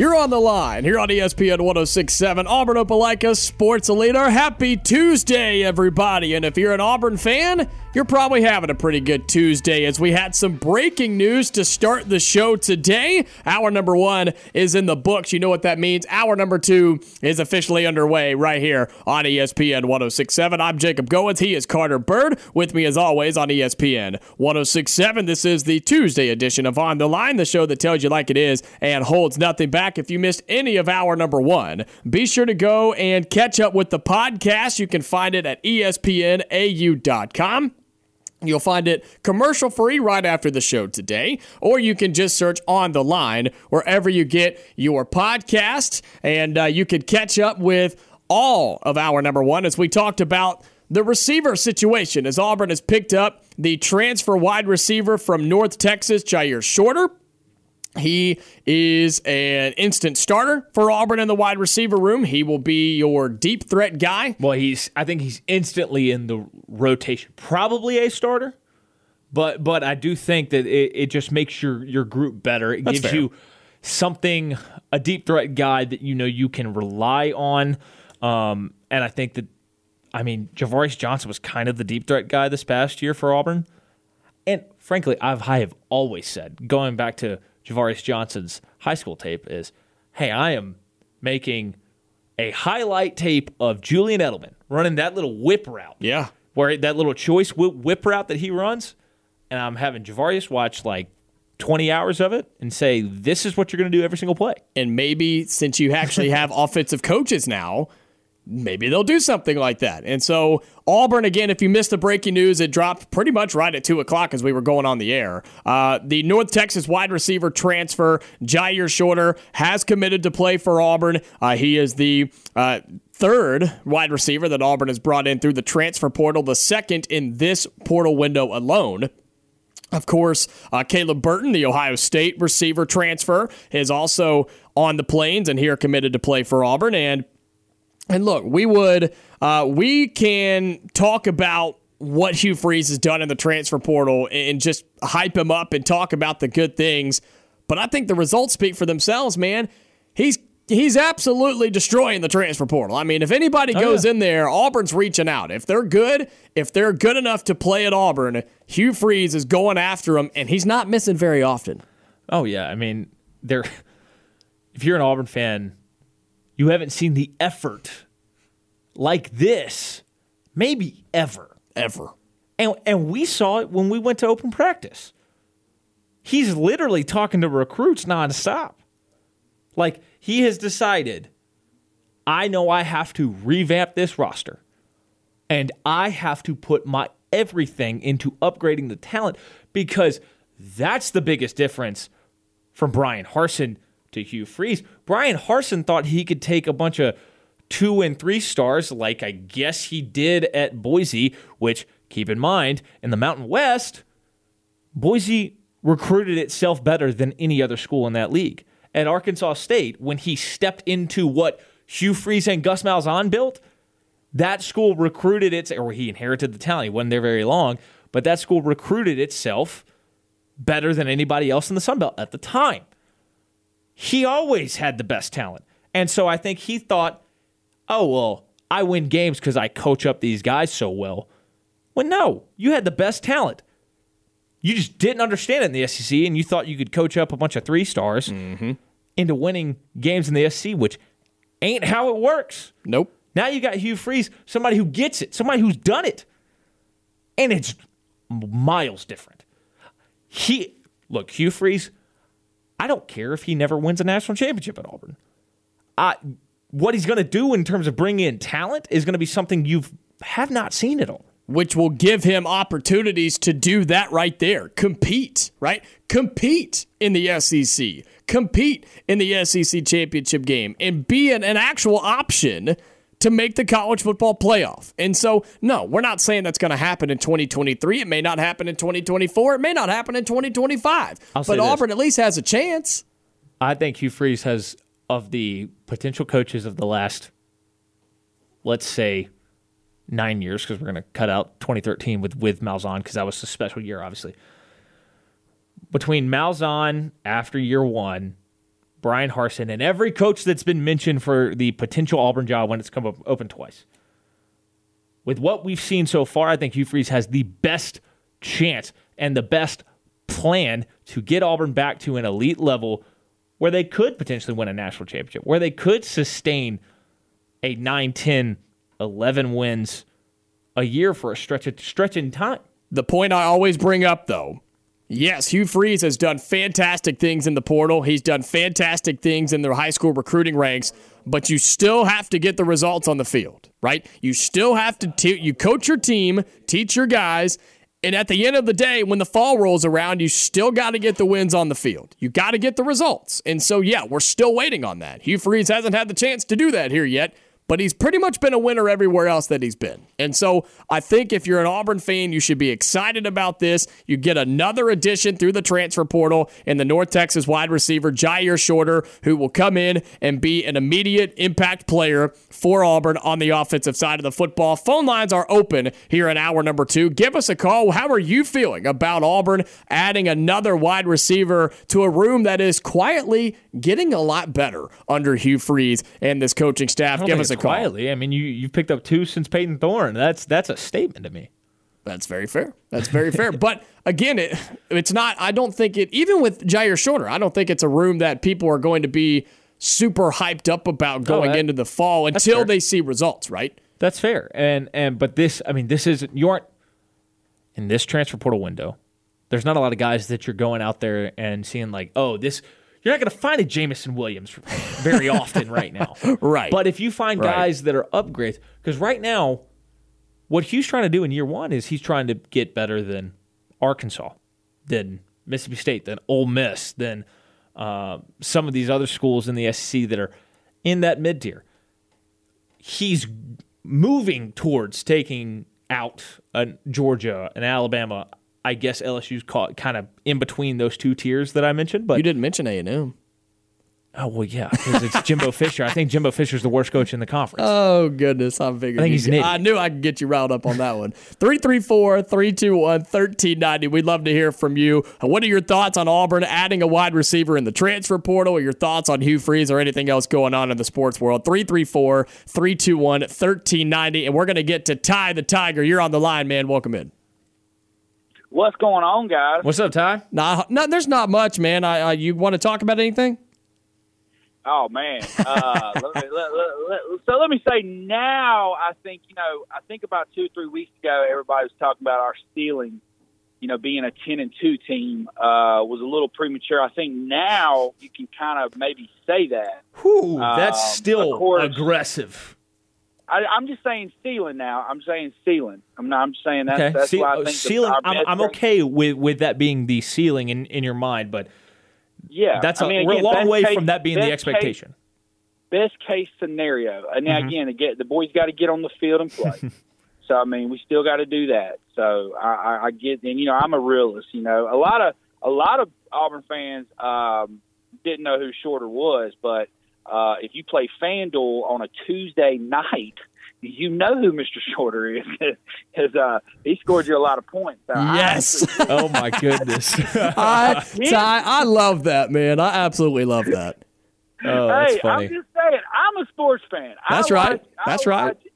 You're on the line here on ESPN 1067, Auburn Opelika Sports Leader. Happy Tuesday, everybody. And if you're an Auburn fan, you're probably having a pretty good Tuesday as we had some breaking news to start the show today. Hour number one is in the books. You know what that means. Hour number two is officially underway right here on ESPN 1067. I'm Jacob Goins. He is Carter Byrd. With me, as always, on ESPN 1067. This is the Tuesday edition of On the Line, the show that tells you like it is and holds nothing back. If you missed any of hour number one, be sure to go and catch up with the podcast. You can find it at espnau.com. You'll find it commercial free right after the show today, or you can just search on the line wherever you get your podcast, and uh, you can catch up with all of our number one as we talked about the receiver situation as Auburn has picked up the transfer wide receiver from North Texas, Jyaire Shorter. He is an instant starter for Auburn in the wide receiver room. He will be your deep threat guy. Well, he's I think he's instantly in the rotation, probably a starter. But but I do think that it, it just makes your your group better. It That's gives fair. you something a deep threat guy that you know you can rely on. Um, and I think that I mean Ja'Varrius Johnson was kind of the deep threat guy this past year for Auburn. And frankly, I've I have always said, going back to Ja'Varrius Johnson's high school tape, is hey, I am making a highlight tape of Julian Edelman running that little whip route. Yeah. Where that little choice whip, whip route that he runs, and I'm having Ja'Varrius watch like 20 hours of it and say, this is what you're going to do every single play. and maybe since you actually have offensive coaches now, maybe they'll do something like that. And so Auburn, again, if you missed the breaking news, it dropped pretty much right at two o'clock as we were going on the air. Uh, the North Texas wide receiver transfer, Jyaire Shorter, has committed to play for Auburn. Uh, he is the uh, third wide receiver that Auburn has brought in through the transfer portal, the second in this portal window alone. Of course, uh, Caleb Burton, the Ohio State receiver transfer, is also on the Plains and here committed to play for Auburn. And and look, we would uh, we can talk about what Hugh Freeze has done in the transfer portal and just hype him up and talk about the good things. But I think the results speak for themselves, man. He's he's absolutely destroying the transfer portal. I mean, if anybody Oh, goes yeah. in there, Auburn's reaching out. If they're good, if they're good enough to play at Auburn, Hugh Freeze is going after them, and he's not missing very often. Oh yeah, I mean, there. If you're an Auburn fan, you haven't seen the effort like this, maybe ever. Ever. And and we saw it when we went to open practice. He's literally talking to recruits nonstop. Like he has decided, I know I have to revamp this roster, and I have to put my everything into upgrading the talent because that's the biggest difference from Bryan Harsin to Hugh Freeze. Bryan Harsin thought he could take a bunch of two and three stars, like I guess he did at Boise, which, keep in mind, in the Mountain West, Boise recruited itself better than any other school in that league. At Arkansas State, when he stepped into what Hugh Freeze and Gus Malzahn built, that school recruited its, or he inherited the talent. He wasn't there very long, but that school recruited itself better than anybody else in the Sun Belt at the time. He always had the best talent. And so I think he thought, oh, well, I win games because I coach up these guys so well. Well, no, you had the best talent. You just didn't understand it in the SEC, and you thought you could coach up a bunch of three stars mm-hmm. into winning games in the SEC, which ain't how it works. Nope. Now you got Hugh Freeze, somebody who gets it, somebody who's done it. And it's miles different. He look, Hugh Freeze, I don't care if he never wins a national championship at Auburn. I what he's going to do in terms of bringing in talent is going to be something you have not seen at all. which will give him opportunities to do that right there. Compete, right? Compete in the SEC, compete in the SEC championship game, and be an, an actual option to make the college football playoff. And so, no, we're not saying that's going to happen in 2023. It may not happen in 2024. It may not happen in 2025. I'll but. Auburn at least has a chance. I think Hugh Freeze has of the potential coaches of the last, let's say, nine years, because we're going to cut out 2013 with with Malzahn because that was a special year, obviously. Between Malzahn after year one, Bryan Harsin, and every coach that's been mentioned for the potential Auburn job when it's come up open twice. With what we've seen so far, I think Hugh Freeze has the best chance and the best plan to get Auburn back to an elite level where they could potentially win a national championship, where they could sustain a 9, 10, 11 wins a year for a stretch of, stretch in time. The point I always bring up, though, yes, Hugh Freeze has done fantastic things in the portal. He's done fantastic things in the high school recruiting ranks, but you still have to get the results on the field, right? You still have to te- you coach your team, teach your guys, and at the end of the day, when the fall rolls around, you still got to get the wins on the field. You got to get the results. And so, yeah, we're still waiting on that. Hugh Freeze hasn't had the chance to do that here yet but he's pretty much been a winner everywhere else that he's been. And so I think if you're an Auburn fan, you should be excited about this. You get another addition through the transfer portal in the North Texas wide receiver, Jyaire Shorter, who will come in and be an immediate impact player for Auburn on the offensive side of the football. Phone lines are open here in hour number two. Give us a call. How are you feeling about Auburn adding another wide receiver to a room that is quietly getting a lot better under Hugh Freeze and this coaching staff? Give us a call. quietly. I mean, you you've picked up two since Payton Thorne. That's that's a statement to me. That's very fair. That's very fair. But again, it it's not. I don't think it. Even with Jyaire Shorter, I don't think it's a room that people are going to be super hyped up about going that- into the fall until they see results. Right? That's fair. And and but this, I mean, this is you aren't in this transfer portal window. There's not a lot of guys that you're going out there and seeing like, oh, this. You're not going to find a Jameson Williams very often right now. Right. But if you find Right. guys that are upgrades, because right now, what Hugh's trying to do in year one is he's trying to get better than Arkansas, than Mississippi State, than Ole Miss, than uh, some of these other schools in the SEC that are in that mid tier. He's moving towards taking out Georgia, an Alabama, I guess LSU's caught kind of in between those two tiers that I mentioned. But You didn't mention A and M. oh well, yeah, because it's Jimbo Fisher. I think Jimbo Fisher's the worst coach in the conference. Oh goodness, I figured. I think he's an idiot. I knew I could get you riled up on that one. 334-321-1390. We'd love to hear from you. Uh, what are your thoughts on Auburn adding a wide receiver in the transfer portal? Or your thoughts on Hugh Freeze or anything else going on in the sports world? 334-321-1390. And we're gonna get to Ty the Tiger. You're on the line, man. Welcome in. What's going on, guys? What's up, Ty? Nah, no, there's not much, man. I, uh, you want to talk about anything? Oh man. Uh, let me, let, let, let, so let me say now. I think you know. I think about two or three weeks ago, everybody was talking about our ceiling. You know, being a ten and two team uh, was a little premature. I think now you can kind of maybe say that. Whew, that's Um, still course. aggressive. I, I'm just saying ceiling now. I'm saying ceiling. I'm not. I'm saying that's Okay, that's See- why I uh, think ceiling. I'm, I'm okay with with that being the ceiling in, in your mind, but Yeah, that's I a, mean, we're a long way case- from that being the best case- expectation. best case scenario. And now Mhm. again, again, the boys got to get on the field and play. so I mean, we still got to do that. So I, I, I get, and you know, I'm a realist. You know, a lot of a lot of Auburn fans um, didn't know who Shorter was, but uh, if you play FanDuel on a Tuesday night. You know who Mr. Shorter is, because uh, he scored you a lot of points. So I Yes. oh my goodness. I, Ty, I love that, man. I absolutely love that. oh, that's hey, funny. I'm just saying, I'm a sports fan. That's I right. Watch, That's I right. Watch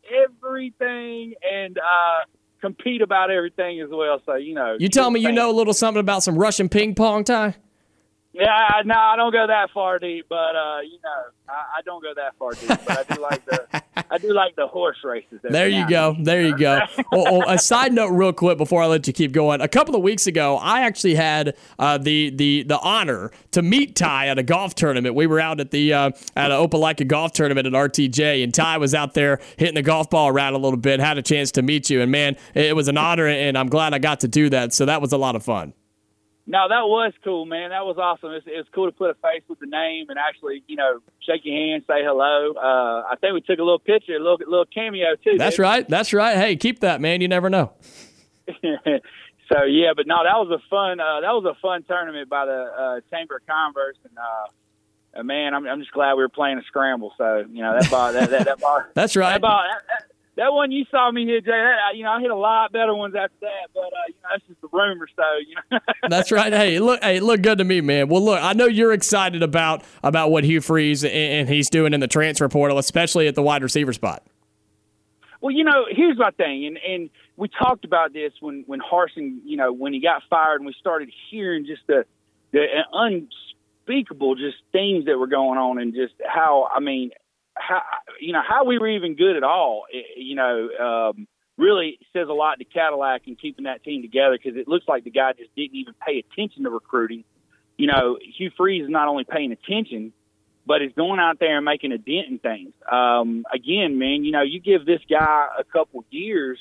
everything and uh, compete about everything as well. So you know, You tell me you know a little something about some Russian ping pong, Ty? Yeah, I- no, I don't go that far deep, but uh, you know, I, I don't go that far deep. But I do like the, I do like the horse races. There you now go. There you go. oh, oh, a side note, real quick, before I let you keep going. A couple of weeks ago, I actually had uh, the the the honor to meet Ty at a golf tournament. We were out at the uh, at an Opelika golf tournament at RTJ, and Ty was out there hitting the golf ball around a little bit. Had a chance to meet you, and man, it was an honor, and I'm glad I got to do that. So that was a lot of fun. No, that was cool, man. That was awesome. It's, it was cool to put a face with the name and actually, you know, shake your hand, say hello. Uh, I think we took a little picture, a little little cameo too. That's didn't right. That's right. Hey, keep that, man. You never know. so yeah, but no, that was a fun. Uh, that was a fun tournament by the uh, Chamber of Commerce, and uh, uh, man, I'm, I'm just glad we were playing a scramble. So you know that ball, that that, that ball, That's right. that ball, that, that, one you saw me hit, Jay. That, you know, I hit a lot better ones after that, but uh, you know, that's just the rumor. So you know, That's right. Hey, look, hey, look good to me, man. Well, look, I know you're excited about about what Hugh Freeze and, and he's doing in the transfer portal, especially at the wide receiver spot. Well, you know, here's my thing, and and we talked about this when when Harsin, you know, when he got fired, and we started hearing just the the unspeakable just things that were going on, and just how I mean, how you know how we were even good at all. You know, um, really says a lot to Cadillac and keeping that team together because it looks like the guy just didn't even pay attention to recruiting. You know, Hugh Freeze is not only paying attention but is going out there and making a dent in things. Um, again, man, you know, you give this guy a couple years,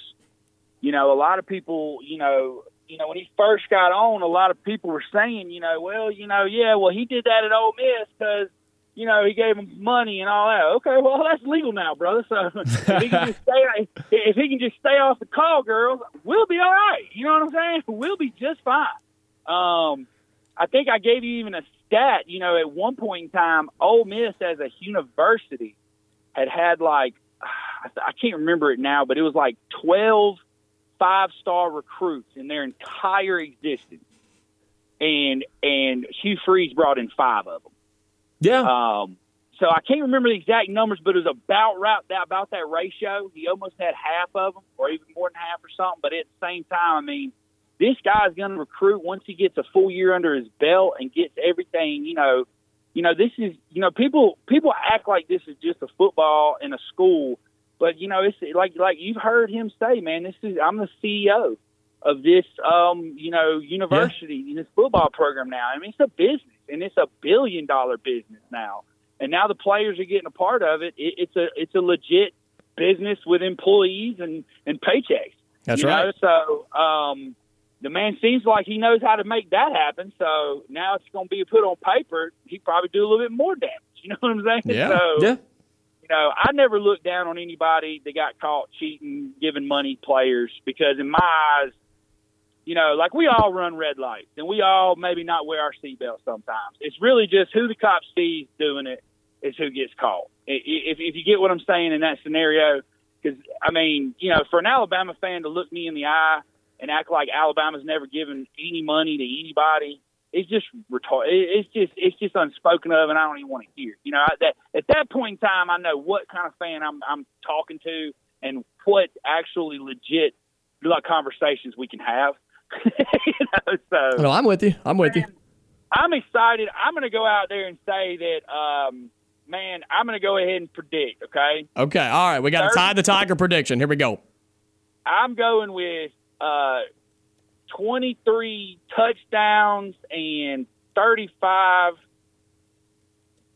you know, a lot of people, you know, you know, when he first got on, a lot of people were saying, you know, well, you know, yeah, well, he did that at Ole Miss because, you know, he gave him money and all that. Okay, well, that's legal now, brother. So if he can just stay, if he can just stay off the call girls, we'll be all right. You know what I'm saying? We'll be just fine. Um, I think I gave you even a stat. You know, at one point in time, Ole Miss as a university had had like I can't remember it now, but it was like 12 five star recruits in their entire existence, and and Hugh Freeze brought in five of them. Yeah. Um, so I can't remember the exact numbers, but it was about right that about that ratio. He almost had half of them, or even more than half, or something. But at the same time, I mean, this guy's going to recruit once he gets a full year under his belt and gets everything. You know, you know, this is you know people people act like this is just a football in a school, but you know, it's like like you've heard him say, man, this is I'm the CEO of this um you know university in this football program now. I mean, it's a business and it's a billion dollar business now, and now the players are getting a part of it. it it's a it's a legit business with employees and and paychecks. That's you right. Know? So um, the man seems like he knows how to make that happen. So now it's going to be put on paper. He probably do a little bit more damage. You know what I'm saying? Yeah. So, yeah. you know, I never look down on anybody that got caught cheating, giving money players because in my eyes, you know, like we all run red lights and we all maybe not wear our seatbelt sometimes. It's really just who the cop sees doing it is who gets caught. If, if you get what I'm saying in that scenario, because I mean, you know, for an Alabama fan to look me in the eye and act like Alabama's never given any money to anybody, it's just retarded. It's just it's just unspoken of, and I don't even want to hear. You know, that at that point in time, I know what kind of fan I'm I'm talking to and what actually legit like conversations we can have. you know, so no, I'm with you. I'm with you. I'm excited. I'm going to go out there and say that, um, man, I'm going to go ahead and predict. Okay. Okay. All right. We got to Ty the Tiger prediction. Here we go. I'm going with uh, 23 touchdowns and 35,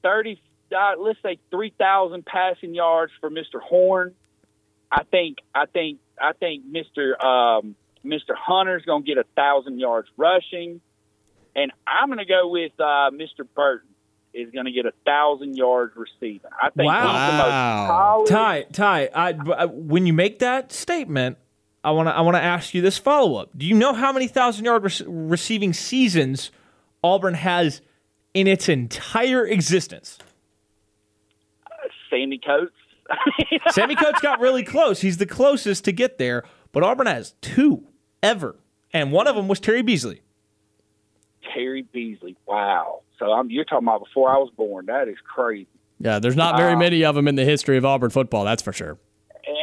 30, uh, let's say 3,000 passing yards for Mr. Horn. I think, I think, I think Mr. Um, Mr. Hunter's going to get a thousand yards rushing, and I'm going to go with uh, Mr. Burton is going to get a thousand yards receiving. I think wow. Ty, Ty, I, I, when you make that statement, I want to I want to ask you this follow up. Do you know how many thousand yard re- receiving seasons Auburn has in its entire existence? Uh, Sammie Coates. Sammie Coates got really close. He's the closest to get there, but Auburn has two ever, and one of them was Terry Beasley. Terry Beasley. Wow. So I'm, you're talking about before I was born. That is crazy. Yeah, there's not very many of them in the history of Auburn football. That's for sure.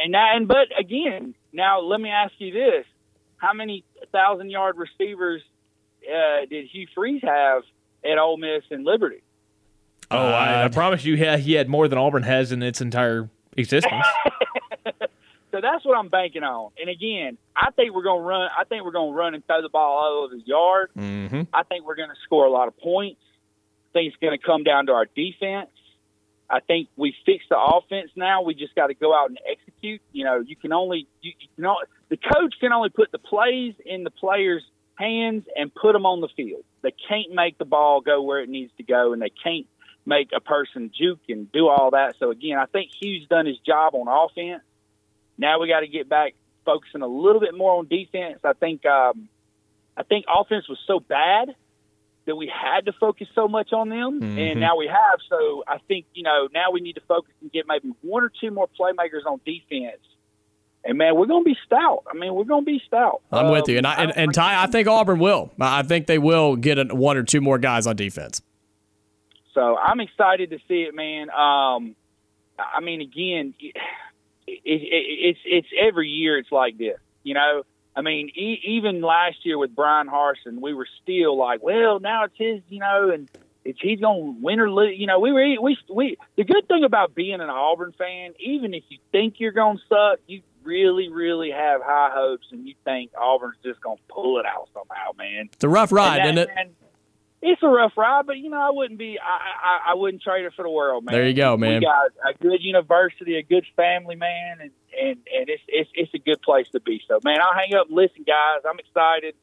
And and but again, now let me ask you this: How many thousand yard receivers uh, did Hugh Freeze have at Ole Miss and Liberty? Oh, uh, I, I, promise you, he had more than Auburn has in its entire existence. so that's what I'm banking on. And again, I think we're going to run. I think we're going to run and throw the ball all over the yard. Mm-hmm. I think we're going to score a lot of points. I think it's going to come down to our defense. I think we fixed the offense now. We just got to go out and execute. You know, you can only you, you know the coach can only put the plays in the players' hands and put them on the field. They can't make the ball go where it needs to go, and they can't make a person juke and do all that. So again, I think Hugh's done his job on offense. Now we got to get back focusing a little bit more on defense. I think um, I think offense was so bad that we had to focus so much on them, mm-hmm. and now we have. So I think you know now we need to focus and get maybe one or two more playmakers on defense. And man, we're going to be stout. I mean, we're going to be stout. I'm um, with you, and I, and, and Ty, I think Auburn will. I think they will get a, one or two more guys on defense. So I'm excited to see it, man. Um, I mean, again, it, it, it, it's it's every year it's like this, you know. I mean, e- even last year with Bryan Harsin, we were still like, well, now it's his, you know, and it's he's going to win or lose. You know, we were we we. The good thing about being an Auburn fan, even if you think you're going to suck, you really, really have high hopes, and you think Auburn's just going to pull it out somehow, man. It's a rough ride, that, isn't it? Man, it's a rough ride, but you know I wouldn't be I, I I wouldn't trade it for the world, man. There you go, man. We got a good university, a good family, man, and and and it's it's it's a good place to be. So, man, I'll hang up and listen, guys. I'm excited.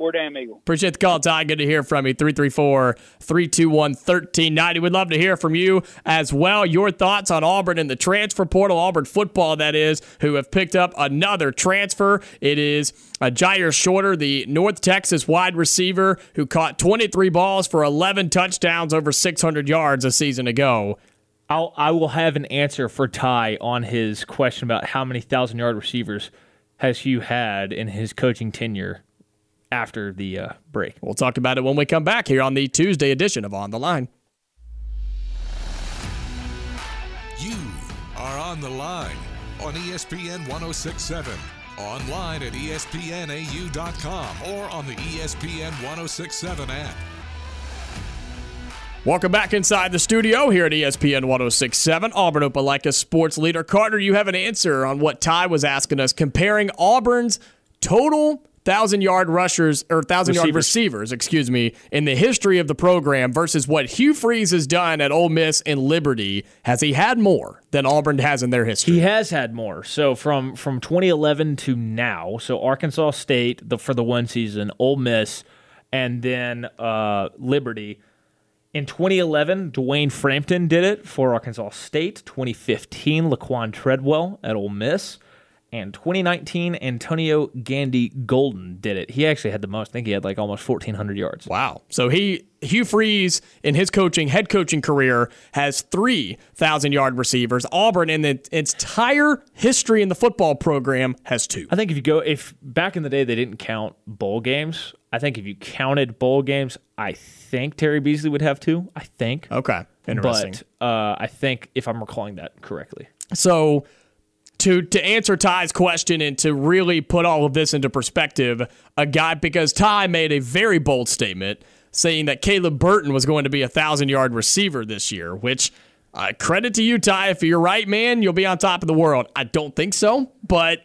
War Damn Eagle. Appreciate the call, Ty. Good to hear from you. 334 321 1390. We'd love to hear from you as well. Your thoughts on Auburn and the transfer portal, Auburn football, that is, who have picked up another transfer. It is uh, Jyaire Shorter, the North Texas wide receiver who caught 23 balls for 11 touchdowns over 600 yards a season ago. I'll, I will have an answer for Ty on his question about how many thousand yard receivers has Hugh had in his coaching tenure after the uh, break. We'll talk about it when we come back here on the Tuesday edition of On the Line. You are on the line on ESPN 1067, online at espnau.com, or on the ESPN 1067 app. Welcome back inside the studio here at ESPN 1067. Auburn Opelika sports leader. Carter, you have an answer on what Ty was asking us, comparing Auburn's total thousand yard rushers or thousand yard receivers, excuse me, in the history of the program versus what Hugh Freeze has done at Ole Miss and Liberty. Has he had more than Auburn has in their history? He has had more. So from from 2011 to now, so Arkansas State the, for the one season, Ole Miss, and then uh, Liberty. In 2011, Dwayne Frampton did it for Arkansas State. 2015, Laquan Treadwell at Ole Miss. And 2019, Antonio Gandy Golden did it. He actually had the most. I think he had like almost 1,400 yards. Wow. So he Hugh Freeze in his coaching head coaching career has three thousand yard receivers. Auburn in the its entire history in the football program has two. I think if you go, if back in the day they didn't count bowl games, I think if you counted bowl games, I think Terry Beasley would have two. I think. Okay. Interesting. But uh, I think if I'm recalling that correctly. So to to answer Ty's question and to really put all of this into perspective, a guy because Ty made a very bold statement saying that Caleb Burton was going to be a thousand yard receiver this year, which uh, credit to you, Ty. If you're right, man, you'll be on top of the world. I don't think so, but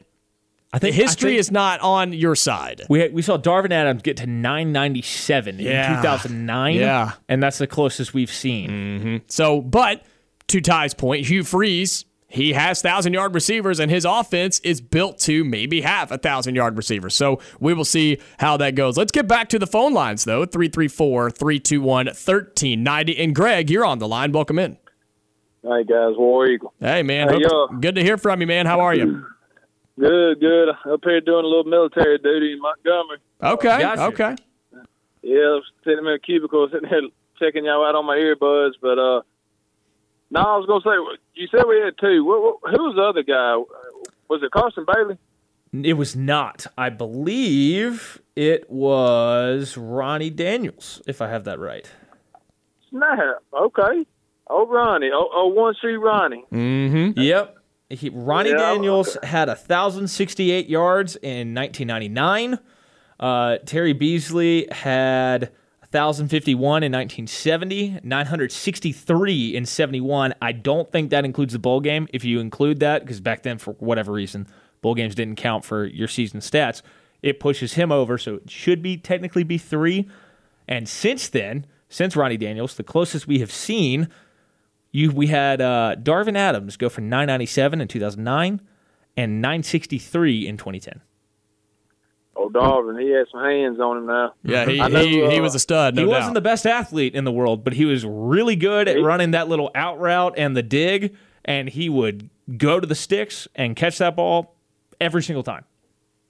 I think history I think is not on your side. We we saw Darvin Adams get to 997 Yeah. in 2009. Yeah. and that's the closest we've seen. So, but to Ty's point, Hugh Freeze, he has thousand yard receivers, and his offense is built to maybe have a thousand yard receiver. So we will see how that goes. Let's get back to the phone lines, though 334 321 1390. And Greg, you're on the line. Welcome in. Hey guys, War Eagle. Hey, man. Hey, Hope- y'all. good to hear from you, man. How are you? Good, good. Up here doing a little military duty in Montgomery. Okay. Gotcha. Okay. Yeah, I was sitting in a cubicle, sitting there checking y'all out on my earbuds. But uh, no, I was gonna say you said we had two. What, what, who was the other guy? Was it Carson Bailey? It was not. I believe it was Ronnie Daniels, if I have that right. Snap. Okay. Oh, Ronnie. Oh, oh one C Ronnie. Mm-hmm. Yep. He, Ronnie Yeah, Daniels had 1,068 yards in 1999. Uh, Terry Beasley had 1,051 in 1970, 963 in 71. I don't think that includes the bowl game. If you include that, because back then, for whatever reason, bowl games didn't count for your season stats, it pushes him over. So it should be technically be three. And since then, since Ronnie Daniels, the closest we have seen you we had uh, Darvin Adams go for 997 in 2009 and 963 in 2010. Oh, Darvin. He had some hands on him now. Yeah, he, I know, he, he uh, was a stud, no he doubt. wasn't the best athlete in the world, but he was really good at running that little out route and the dig, and he would go to the sticks and catch that ball every single time.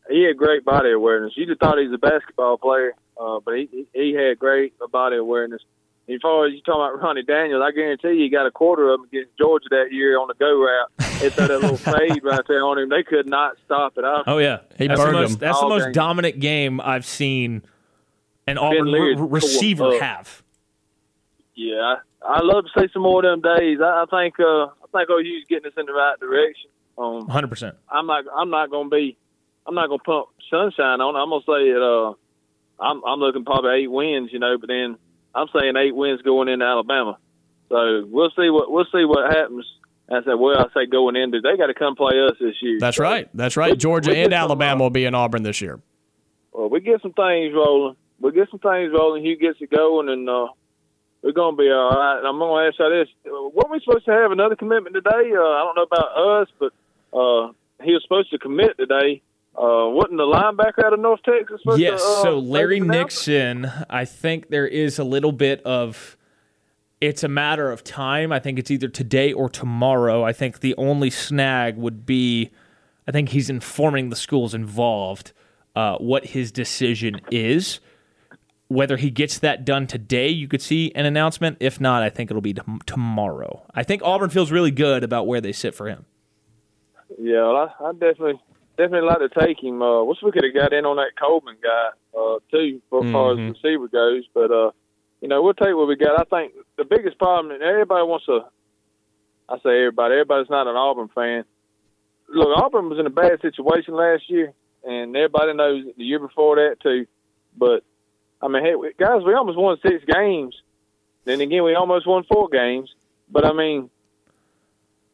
He had great body awareness. You just thought he was a basketball player, uh, but he he- he had great body awareness. As far as you talking about Ronnie Daniels, I guarantee you, he got a quarter of them against Georgia that year on the go route. It's that little fade right there on him. They could not stop it. I, Oh yeah, He that's the burned most, him. that's the most game. dominant game I've seen an Auburn re- receiver pull have. yeah, I, I love to see some more of them days. I, I think uh, I think Hugh's getting us in the right direction. Um, 100. percent I'm not I'm not gonna be I'm not gonna pump sunshine on. it. I'm gonna say it. Uh, I'm I'm looking probably eight wins, you know, but then I'm saying eight wins going into Alabama. So we'll see what we'll see what happens. I said, well, I say going into they got to come play us this year. That's So, right. That's right. Georgia we and some, Alabama uh, will be in Auburn this year. Well, we get some things rolling. We get some things rolling. Hugh gets it going, and uh, we're gonna be all right. And I'm gonna ask you this: What we supposed to have another commitment today? Uh, I don't know about us, but uh, he was supposed to commit today. Uh, wasn't the linebacker out of North Texas? Yes. to, uh, so Larry? Nixon, I think there is a little bit of. It's a matter of time. I think it's either today or tomorrow. I think the only snag would be, I think he's informing the schools involved uh, what his decision is. Whether he gets that done today, you could see an announcement. If not, I think it'll be tom- tomorrow. I think Auburn feels really good about where they sit for him. Yeah, well, I, I definitely definitely like to take him. Uh, wish we could have got in on that Coleman guy uh, too, as far as receiver goes. But uh, you know, we'll take what we got. I think the biggest problem, and everybody wants to. I say everybody. Everybody's not an Auburn fan. Look, Auburn was in a bad situation last year, and everybody knows the year before that too. But I mean, hey, guys, we almost won six games. Then again, we almost won four games. But I mean,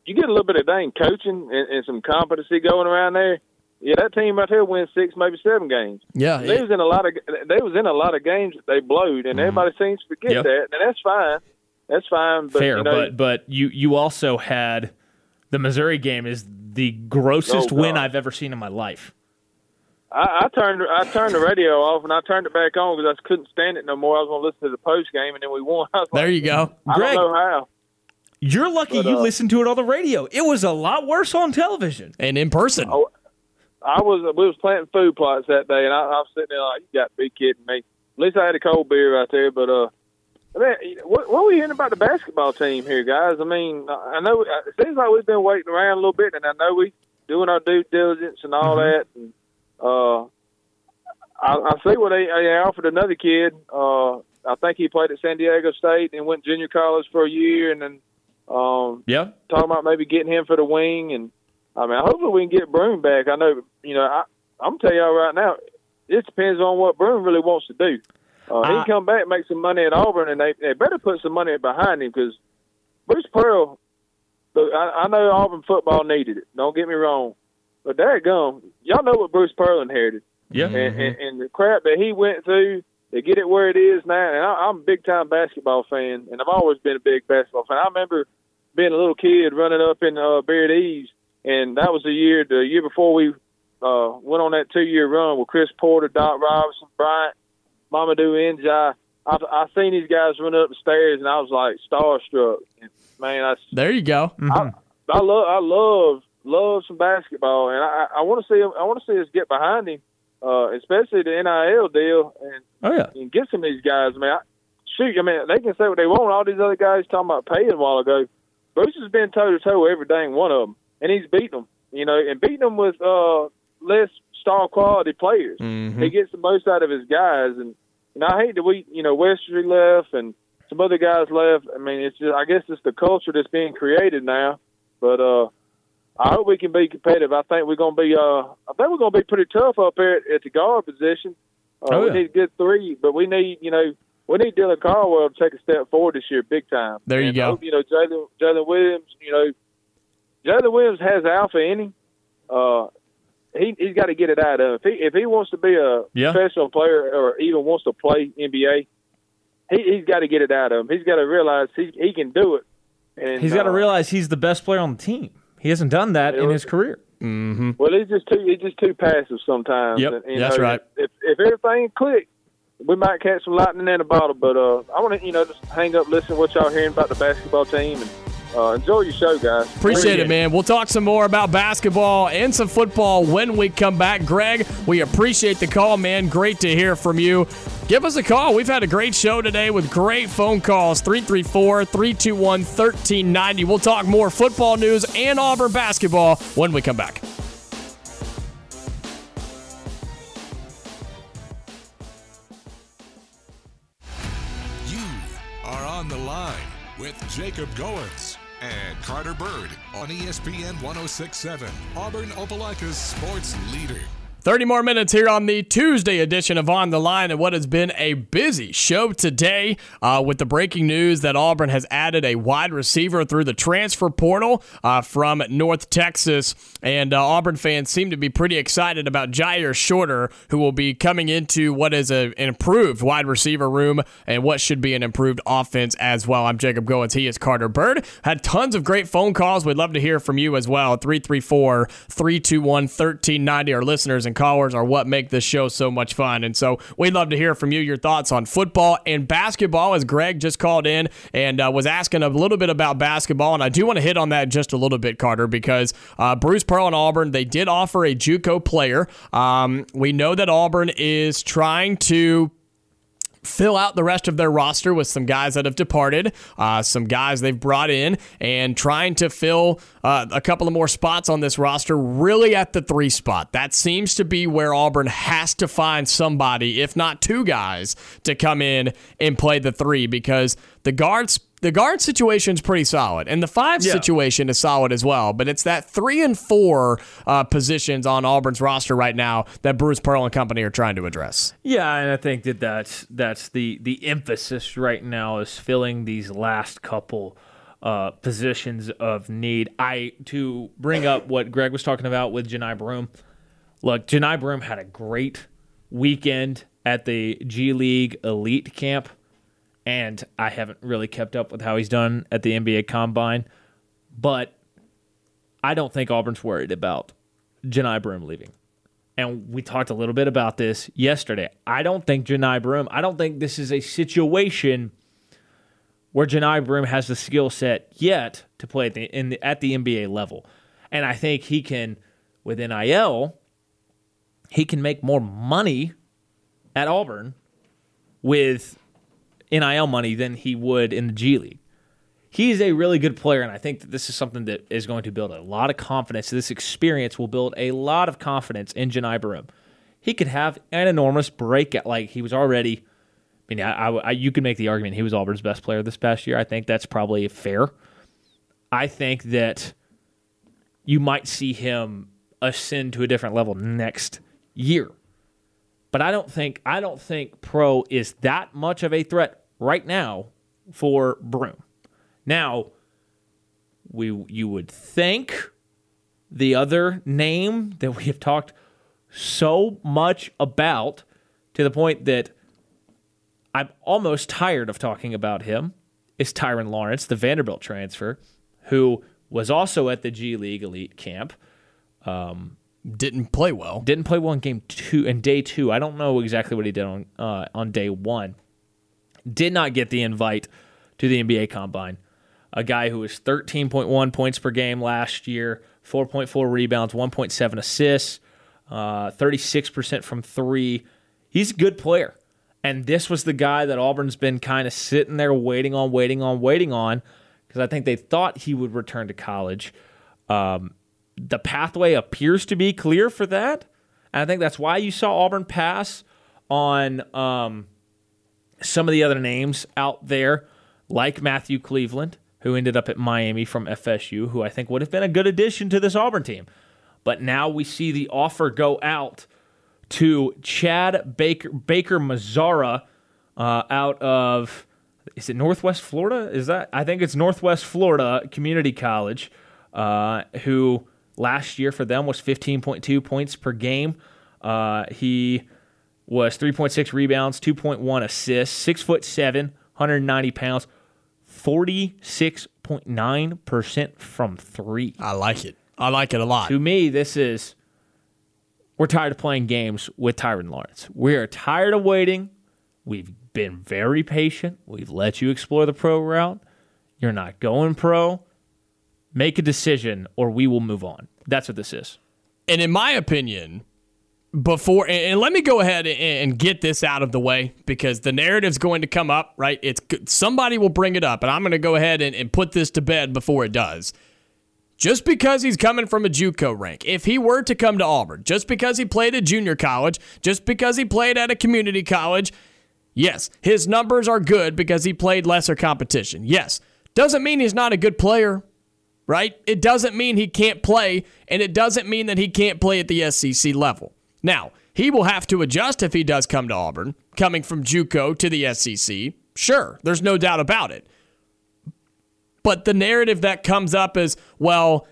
you get a little bit of dang coaching and, and some competency going around there. Yeah, that team right there wins six, maybe seven games. Yeah. They was in a lot of they was in a lot of games that they blowed, and everybody seems to forget Yep. that. And that's fine. That's fine. But, Fair, you know, but but you you also had the Missouri game is the grossest Oh, win I've ever seen in my life. I, I turned I turned the radio off and I turned it back on because I couldn't stand it no more. I was going to listen to the post game, and then we won. There like, you go. I Greg. don't know how. You're lucky But, you uh, listened to it on the radio. It was a lot worse on television. And in person. Oh, I was we was planting food plots that day, and I, I was sitting there like, you got to be kidding me. At least I had a cold beer right there, but uh. Man, what, what are we hearing about the basketball team here, guys? I mean, I know it seems like we've been waiting around a little bit, and I know we doing our due diligence and all Mm-hmm. that. And, uh, I, I see what they, they offered another kid. Uh, I think he played at San Diego State and went junior college for a year, and then um, Yeah. talking about maybe getting him for the wing. And I mean, hopefully we can get Broome back. I know, you know, I, I'm telling y'all right now, it depends on what Broome really wants to do. Uh, he can come back, make some money at Auburn, and they, they better put some money behind him because Bruce Pearl. Look, I, I know Auburn football needed it. Don't get me wrong, but gum, y'all know what Bruce Pearl inherited, Yeah. and, and, and the crap that he went through to get it where it is now. And I, I'm a big time basketball fan, and I've always been a big basketball fan. I remember being a little kid running up in uh, Beard-Eaves, and that was the year the year before we uh, went on that two year run with Chris Porter, Doc Robinson, Bryant, Mamadou N'Diaye. I I seen these guys run up the stairs, and I was like starstruck. And, man, I There you go. I, I love I love love some basketball, and I I want to see I want to see us get behind him, uh, especially the NIL deal, and Oh yeah. and get some of these guys. Man, I, shoot, I mean they can say what they want. All these other guys talking about paying a while ago. Bruce has been toe to toe every dang one of them, and he's beating them. You know, and beating them with uh, less star quality players. He gets the most out of his guys, and and I hate that we, you know, Westry left and some other guys left. I mean, it's just I guess it's the culture that's being created now. But uh, I hope we can be competitive. I think we're gonna be uh, I think we're gonna be pretty tough up here at, at the guard position. Uh, Oh, We need a good three, but we need, you know, we need Dylan Cardwell to take a step forward this year, big time. There you And go. hope, you know, Jaylin Jaylin Williams. You know, Jaylin Williams has alpha in him. Uh, he he's got to get it out of him. If he if he wants to be a Yeah. professional player or even wants to play NBA, he he's got to get it out of him. He's got to realize he he can do it. And He's got to uh, realize he's the best player on the team. He hasn't done that in his career. Well, he's just too he's just too passive sometimes. Yep, And, you that's know, right. If if everything clicked, we might catch some lightning in a bottle. But uh, I want to you know just hang up, listen to what y'all hearing about the basketball team, and uh, enjoy your show, guys. Appreciate it, man. We'll talk some more about basketball and some football when we come back. Greg, we appreciate the call, man. Great to hear from you. Give us a call. We've had a great show today with great phone calls 334 321 1390. We'll talk more football news and Auburn basketball when we come back. You are on the line with Jacob Goins and Carter Byrd on ESPN 1067, Auburn Opelika's sports leader. 30 more minutes here on the Tuesday edition of On the Line, and what has been a busy show today uh, with the breaking news that Auburn has added a wide receiver through the transfer portal uh, from North Texas. And uh, Auburn fans seem to be pretty excited about Jyaire Shorter, who will be coming into what is a, an improved wide receiver room and what should be an improved offense as well. I'm Jacob Goins. He is Carter Byrd. Had tons of great phone calls. We'd love to hear from you as well. 334 321 1390. Our listeners and callers are what make this show so much fun. And so we'd love to hear from you your thoughts on football and basketball, as Greg just called in and uh, was asking a little bit about basketball. And I do want to hit on that just a little bit, Carter, because uh, Bruce Pearl and Auburn, they did offer a Juco player. Um, we know that Auburn is trying to fill out the rest of their roster with some guys that have departed, uh, some guys they've brought in, and trying to fill uh, a couple of more spots on this roster, really at the three spot. That seems to be where Auburn has to find somebody, if not two guys, to come in and play the three because the guards. The guard situation is pretty solid, and the five Yeah. situation is solid as well. But it's that three and four uh, positions on Auburn's roster right now that Bruce Pearl and company are trying to address. Yeah, and I think that that's that's the the emphasis right now is filling these last couple uh, positions of need. I to bring up what Greg was talking about with Johni Broome. Look, Johni Broome had a great weekend at the G League Elite Camp, and I haven't really kept up with how he's done at the NBA Combine, but I don't think Auburn's worried about Johni Broome leaving and we talked a little bit about this yesterday. I don't think Johni Broome, I don't think this is a situation where Johni Broome has the skill set yet to play at the, in the, at the NBA level. And I think he can, with NIL, he can make more money at Auburn with NIL money than he would in the G League. He's a really good player, and I think that this is something that is going to build a lot of confidence. This experience will build a lot of confidence in Johni Broome. He could have an enormous breakout. Like he was already. I mean, I, I, I, you could make the argument he was Auburn's best player this past year. I think that's probably fair. I think that you might see him ascend to a different level next year. But I don't think I don't think Pro is that much of a threat right now for Broome. Now, we you would think the other name that we have talked so much about to the point that I'm almost tired of talking about him is Tyrin Lawrence, the Vanderbilt transfer, who was also at the G League Elite Camp. Um, didn't play well. Didn't play well in game two and day two. I don't know exactly what he did on uh, on day one. Did not get the invite to the NBA Combine. A guy who was 13.1 points per game last year, 4.4 rebounds, 1.7 assists, uh, 36% from three. He's a good player. And this was the guy that Auburn's been kind of sitting there waiting on, waiting on, waiting on, because I think they thought he would return to college. Um, the pathway appears to be clear for that. And I think that's why you saw Auburn pass on um, some of the other names out there, like Matthew Cleveland, who ended up at Miami from FSU, who I think would have been a good addition to this Auburn team. But now we see the offer go out to Chad Baker Baker Mazara uh, out of is it Northwest Florida? Is that I think it's Northwest Florida Community College, uh, who last year for them was 15.2 points per game. Uh, he was 3.6 rebounds, 2.1 assists, six foot seven, 190 pounds, 46.9 percent from three. I like it. I like it a lot. To me, this is we're tired of playing games with Tyrin Lawrence. We are tired of waiting. We've been very patient. We've let you explore the pro route. You're not going pro. Make a decision or we will move on. That's what this is. And in my opinion, before and let me go ahead and get this out of the way because the narrative's going to come up right it's somebody will bring it up and i'm going to go ahead and, and put this to bed before it does just because he's coming from a JUCO rank, if he were to come to Auburn, just because he played at junior college, just because he played at a community college, yes, his numbers are good because he played lesser competition. Yes, doesn't mean he's not a good player, right? It doesn't mean he can't play, and it doesn't mean that he can't play at the SEC level. Now, he will have to adjust if he does come to Auburn, coming from JUCO to the SEC. Sure, there's no doubt about it. But the narrative that comes up is, well,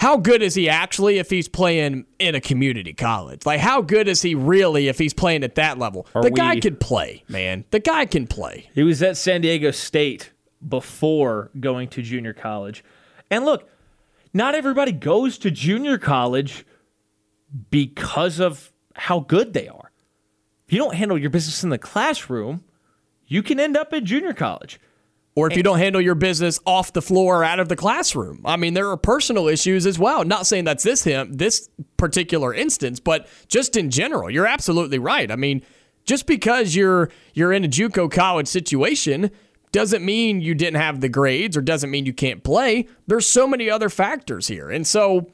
how good is he actually if he's playing in a community college? Like, how good is he really if he's playing at that level? Are the guy we, can play, man. The guy can play. He was at San Diego State before going to junior college. And look, not everybody goes to junior college because of how good they are. If you don't handle your business in the classroom, you can end up at junior college or if you don't handle your business off the floor or out of the classroom. I mean, there are personal issues as well. Not saying that's this him, this particular instance, but just in general, you're absolutely right. I mean, just because you're you're in a JUCO college situation doesn't mean you didn't have the grades or doesn't mean you can't play. There's so many other factors here. And so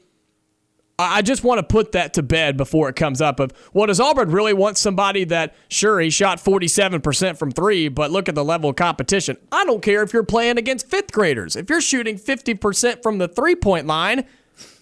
I just want to put that to bed before it comes up of, well, does Auburn really want somebody that, sure, he shot 47% from three, but look at the level of competition. I don't care if you're playing against fifth graders. If you're shooting 50% from the three point line,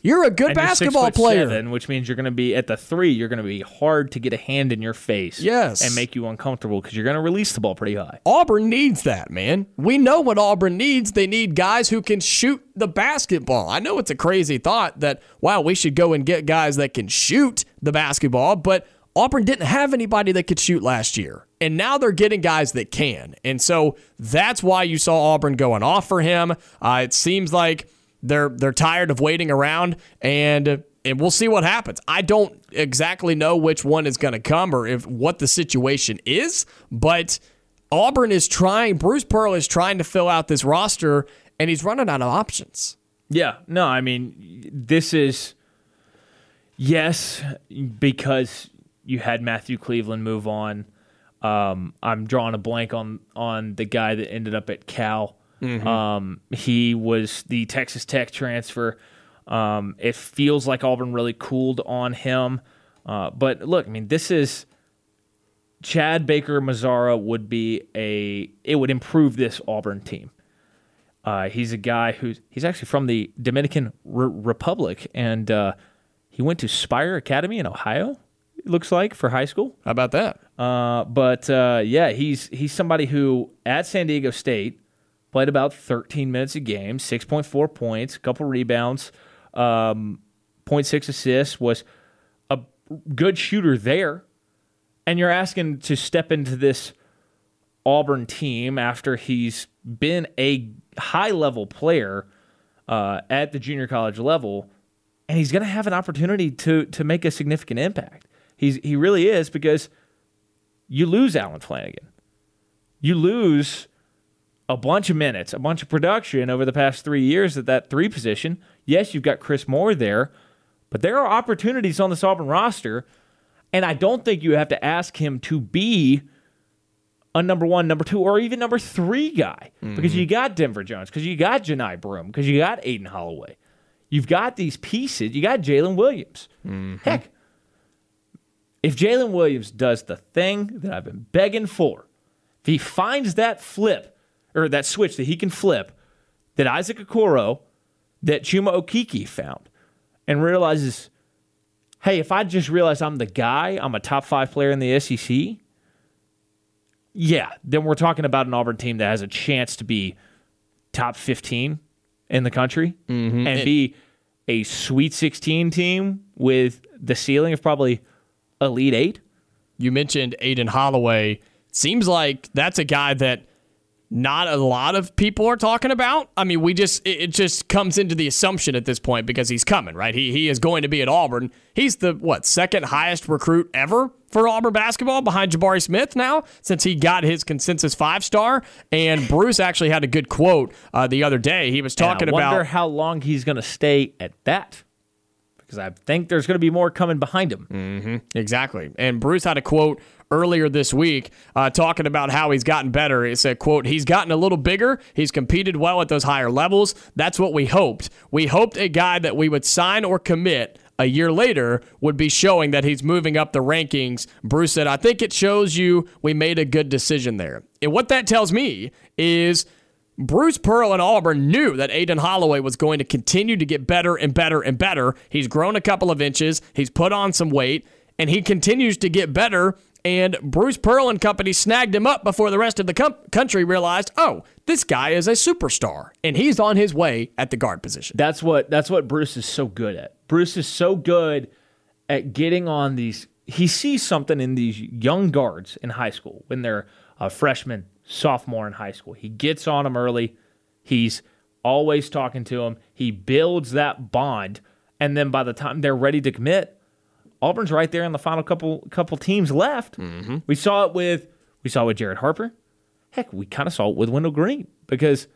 you're a good and basketball player. Seven, which means you're going to be at the three. You're going to be hard to get a hand in your face. Yes. And make you uncomfortable because you're going to release the ball pretty high. Auburn needs that, man. We know what Auburn needs. They need guys who can shoot the basketball. I know it's a crazy thought that, wow, we should go and get guys that can shoot the basketball, but Auburn didn't have anybody that could shoot last year. And now they're getting guys that can. And so that's why you saw Auburn going off for him. Uh, it seems like they're they're tired of waiting around and and we'll see what happens. I don't exactly know which one is going to come or if what the situation is, but Auburn is trying Bruce Pearl is trying to fill out this roster and he's running out of options. Yeah, no, I mean this is Yes, because you had Matthew Cleveland move on. Um, I'm drawing a blank on on the guy that ended up at Cal. Um, he was the Texas Tech transfer. Um, it feels like Auburn really cooled on him. Uh, but look, I mean, this is Chad Baker Mazara would be a it would improve this Auburn team. Uh, he's a guy who's he's actually from the Dominican Re- Republic, and uh, he went to Spire Academy in Ohio. It looks like for high school. How about that? Uh, but uh, yeah, he's he's somebody who at San Diego State played about 13 minutes a game, 6.4 points, a couple rebounds, um, 0.6 assists, was a good shooter there. And you're asking to step into this Auburn team after he's been a high level player uh, at the junior college level, and he's going to have an opportunity to to make a significant impact. He's he really is because you lose Alan Flanagan, you lose a bunch of minutes, a bunch of production over the past three years at that three position. Yes, you've got Chris Moore there, but there are opportunities on this Auburn roster, and I don't think you have to ask him to be a number one, number two, or even number three guy because mm-hmm. you got Denver Jones, because you got Johni Broome, because you got Aden Holloway. You've got these pieces. You got Jaylin Williams. Mm-hmm. Heck, if Jaylin Williams does the thing that I've been begging for, if he finds that flip or that switch that he can flip that Isaac Okoro, that Chuma Okeke found, and realizes, hey, if I just realize I'm the guy, I'm a top five player in the SEC, yeah, then we're talking about an Auburn team that has a chance to be top 15 in the country mm-hmm. and be a Sweet 16 team with the ceiling of probably Elite Eight. You mentioned Aden Holloway. Seems like that's a guy that not a lot of people are talking about. I mean, we just it, just comes into the assumption at this point because he's coming, right? He he is going to be at Auburn. He's the what second highest recruit ever for Auburn basketball behind Jabari Smith now since he got his consensus five star. And Bruce actually had a good quote uh, the other day. He was talking and I wonder about how long he's going to stay at that because I think there's going to be more coming behind him. Exactly. And Bruce had a quote earlier this week uh, talking about how he's gotten better. It said, quote, he's gotten a little bigger. He's competed well at those higher levels. That's what we hoped. We hoped a guy that we would sign or commit a year later would be showing that he's moving up the rankings. Bruce said, I think it shows you we made a good decision there. And what that tells me is Bruce Pearl and Auburn knew that Aden Holloway was going to continue to get better and better and better. He's grown a couple of inches, he's put on some weight, and he continues to get better. And Bruce Pearl and company snagged him up before the rest of the com- country realized, oh, this guy is a superstar, and he's on his way at the guard position. That's what that's what Bruce is so good at. Bruce is so good at getting on these. He sees something in these young guards in high school when they're a freshman, sophomore in high school. He gets on him early. He's always talking to him. He builds that bond, and then by the time they're ready to commit, Auburn's right there in the final couple couple teams left. Mm-hmm. We saw it with we saw it with Jared Harper. Heck, we kind of saw it with Wendell Green because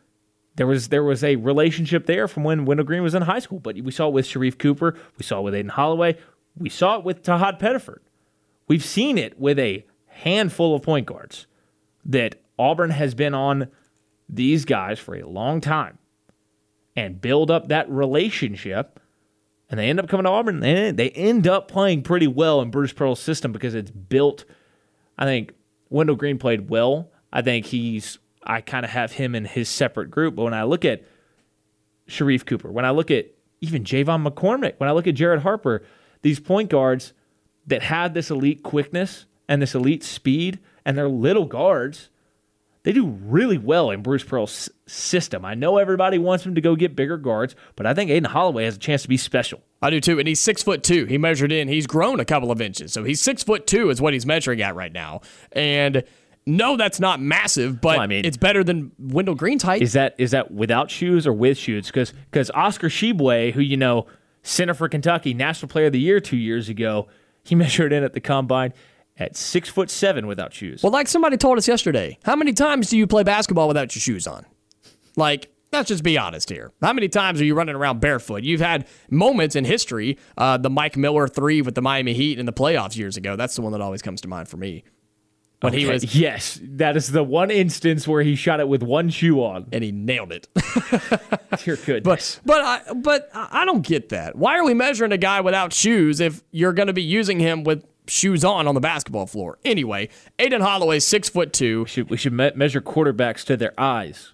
there was there was a relationship there from when Wendell Green was in high school. But we saw it with Sharife Cooper. We saw it with Aden Holloway. We saw it with Tahad Pettiford. We've seen it with a handful of point guards that Auburn has been on these guys for a long time and build up that relationship. And they end up coming to Auburn and they end up playing pretty well in Bruce Pearl's system because it's built. I think Wendell Green played well. I think he's, I kind of have him in his separate group. But when I look at Sharife Cooper, when I look at even J'Von McCormick, when I look at Jared Harper, these point guards that have this elite quickness and this elite speed, and they're little guards, they do really well in Bruce Pearl's system. I know everybody wants him to go get bigger guards, but I think Aden Holloway has a chance to be special. I do too, and he's six foot two. He measured in. He's grown a couple of inches, so he's six foot two is what he's measuring at right now. And no, that's not massive, but Well, I mean- it's better than Wendell Green's height. Is that is that without shoes or with shoes? Because because Oscar Tshiebwe, who you know, center for Kentucky, National Player of the Year two years ago, he measured in at the combine at six foot seven without shoes. Well, like somebody told us yesterday, how many times do you play basketball without your shoes on? Like, Let's just be honest here. How many times are you running around barefoot? You've had moments in history, uh, the Mike Miller three with the Miami Heat in the playoffs years ago. That's the one that always comes to mind for me. When he was yes, that is the one instance where he shot it with one shoe on. and he nailed it. Dear goodness. But but I but I don't get that. Why are we measuring a guy without shoes if you're going to be using him with shoes on on the basketball floor? Anyway, Aden Holloway, six foot two. we should we should me- measure quarterbacks to their eyes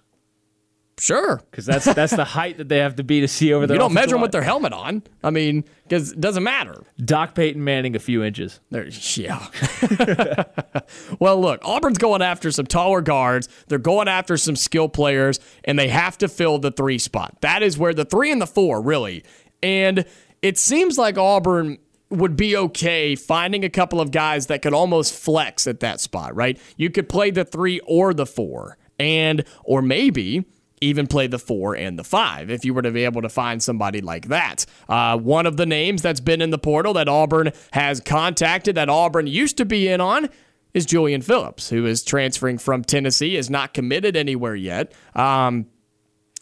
Sure, because that's that's the height that they have to be to see over their. you don't measure them with their helmet on. I mean, because it doesn't matter. Doc Peyton Manning a few inches. There, yeah. well, look, Auburn's going after some taller guards. They're going after some skill players, and they have to fill the three spot. That is where the three and the four, really. And it seems like Auburn would be okay finding a couple of guys that could almost flex at that spot, right? You could play the three or the four, and, or maybe even play the four and the five if you were to be able to find somebody like that. Uh, one of the names that's been in the portal that Auburn has contacted, that Auburn used to be in on, is Julian Phillips, who is transferring from Tennessee, is not committed anywhere yet. Um,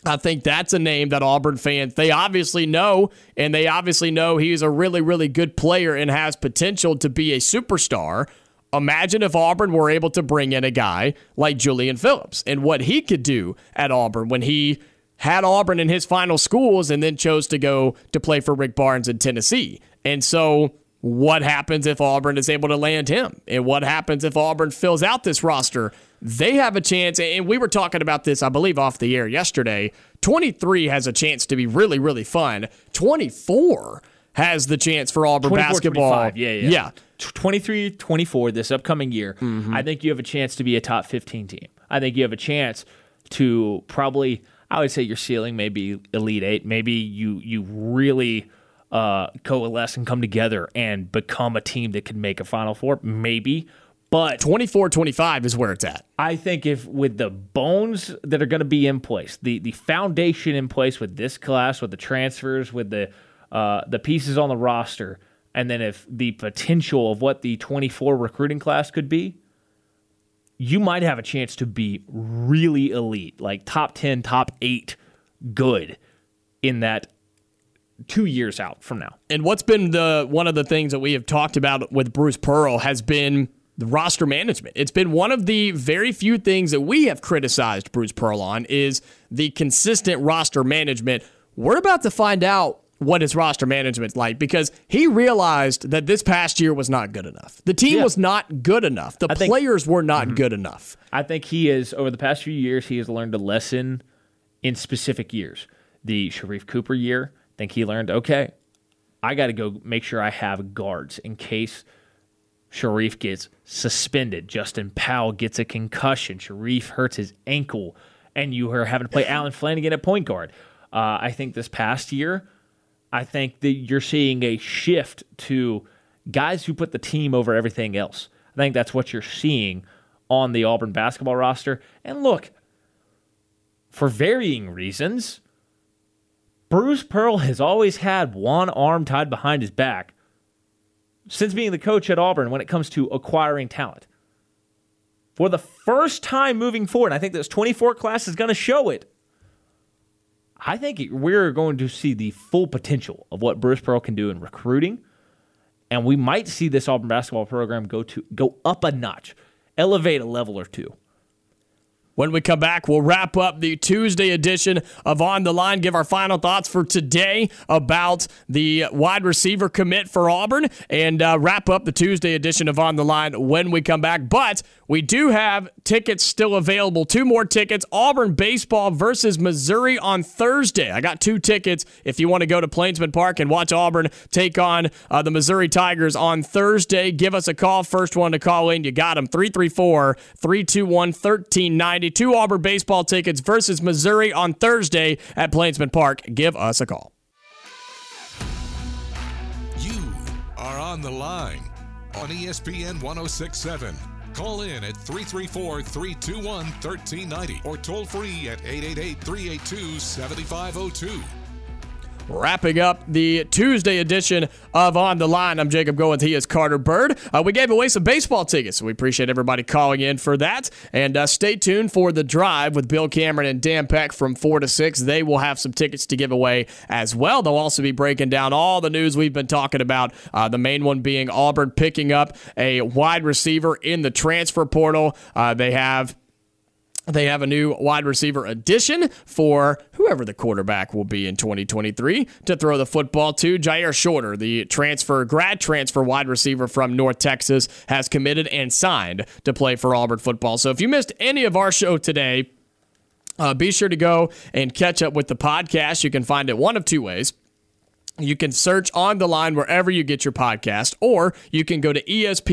I think that's a name that Auburn fans they obviously know, and they obviously know he's a really, really good player and has potential to be a superstar. Imagine if Auburn were able to bring in a guy like Julian Phillips and what he could do at Auburn when he had Auburn in his final schools and then chose to go to play for Rick Barnes in Tennessee. And so, what happens if Auburn is able to land him? And what happens if Auburn fills out this roster? They have a chance, and we were talking about this, I believe, off the air yesterday. 23 has a chance to be really, really fun. 24 has the chance for Auburn basketball. Yeah, yeah. Yeah. 23 24 this upcoming year, I think you have a chance to be a top 15 team. I think you have a chance to probably, I would say your ceiling may be Elite Eight. Maybe you, you really uh, coalesce and come together and become a team that can make a Final Four. Maybe. But 24 25 is where it's at. I think if with the bones that are going to be in place, the the foundation in place with this class, with the transfers, with the uh, the pieces on the roster, and then if the potential of what the 24 recruiting class could be, you might have a chance to be really elite, like top 10, top 8 good in that 2 years out from now. And what's been the one of the things that we have talked about with Bruce Pearl has been the roster management. It's been one of the very few things that we have criticized Bruce Pearl on is the consistent roster management. We're about to find out what his roster management's like because he realized that this past year was not good enough. The team Yeah. was not good enough. The I think- players were not mm-hmm. good enough. I think he is over the past few years he has learned a lesson in specific years. The Sharife Cooper year, I think he learned okay, I got to go make sure I have guards in case Sharife gets suspended, Justin Powell gets a concussion, Sharife hurts his ankle, and you are having to play Allen Flanigan at point guard. Uh, I think this past year, I think that you're seeing a shift to guys who put the team over everything else. I think that's what you're seeing on the Auburn basketball roster. And look, for varying reasons, Bruce Pearl has always had one arm tied behind his back since being the coach at Auburn when it comes to acquiring talent. For the first time moving forward, I think this 24 class is going to show it. I think we're going to see the full potential of what Bruce Pearl can do in recruiting, and we might see this Auburn basketball program go to go up a notch, elevate a level or two. When we come back, we'll wrap up the Tuesday edition of On the Line, give our final thoughts for today about the wide receiver commit for Auburn, and uh, wrap up the Tuesday edition of On the Line when we come back. But we do have tickets still available. Two more tickets Auburn baseball versus Missouri on Thursday. I got two tickets if you want to go to Plainsman Park and watch Auburn take on uh, the Missouri Tigers on Thursday. Give us a call. First one to call in, you got them 334 321 1390. Two Auburn baseball tickets versus Missouri on Thursday at Plainsman Park. Give us a call. You are on the line on ESPN 1067. Call in at 334 321 1390 or toll free at 888 382 7502. Wrapping up the Tuesday edition of On the Line. I'm Jacob Goins. He is Carter Byrd. Uh, we gave away some baseball tickets, so we appreciate everybody calling in for that. And uh, stay tuned for the drive with Bill Cameron and Dan Peck from 4 to 6. They will have some tickets to give away as well. They'll also be breaking down all the news we've been talking about. Uh, the main one being Auburn picking up a wide receiver in the transfer portal. Uh, they have they have a new wide receiver addition for whoever the quarterback will be in 2023 to throw the football to. Jyaire Shorter, the transfer, grad transfer wide receiver from North Texas, has committed and signed to play for Auburn football. So if you missed any of our show today, uh, be sure to go and catch up with the podcast. You can find it one of two ways. You can search on the line wherever you get your podcast, or you can go to espnau.com,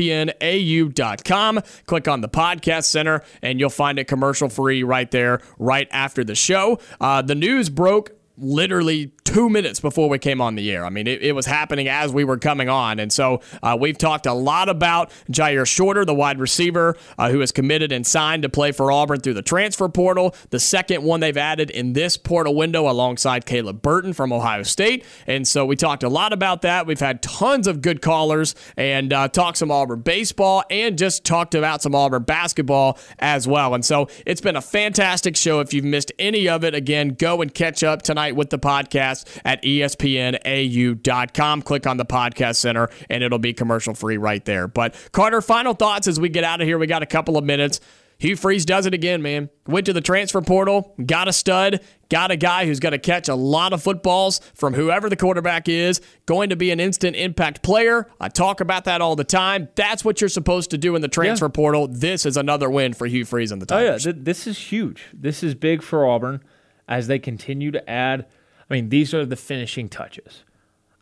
click on the podcast center, and you'll find it commercial free right there, right after the show. Uh, the news broke literally two minutes before we came on the air. I mean, it, it was happening as we were coming on. And so uh, we've talked a lot about Jyaire Shorter, the wide receiver uh, who has committed and signed to play for Auburn through the transfer portal, the second one they've added in this portal window alongside Caleb Burton from Ohio State. And so we talked a lot about that. We've had tons of good callers and uh, talked some Auburn baseball and just talked about some Auburn basketball as well. And so it's been a fantastic show. If you've missed any of it, again, go and catch up tonight with the podcast at espnau.com. Click on the podcast center and it'll be commercial free right there. But Carter, final thoughts as we get out of here. We got a couple of minutes. Hugh Freeze does it again, man. Went to the transfer portal, got a stud, got a guy who's going to catch a lot of footballs from whoever the quarterback is, going to be an instant impact player. I talk about that all the time. That's what you're supposed to do in the transfer yeah. portal. This is another win for Hugh Freeze and the Tigers. Oh, yeah. This is huge. This is big for Auburn as they continue to add. I mean, these are the finishing touches.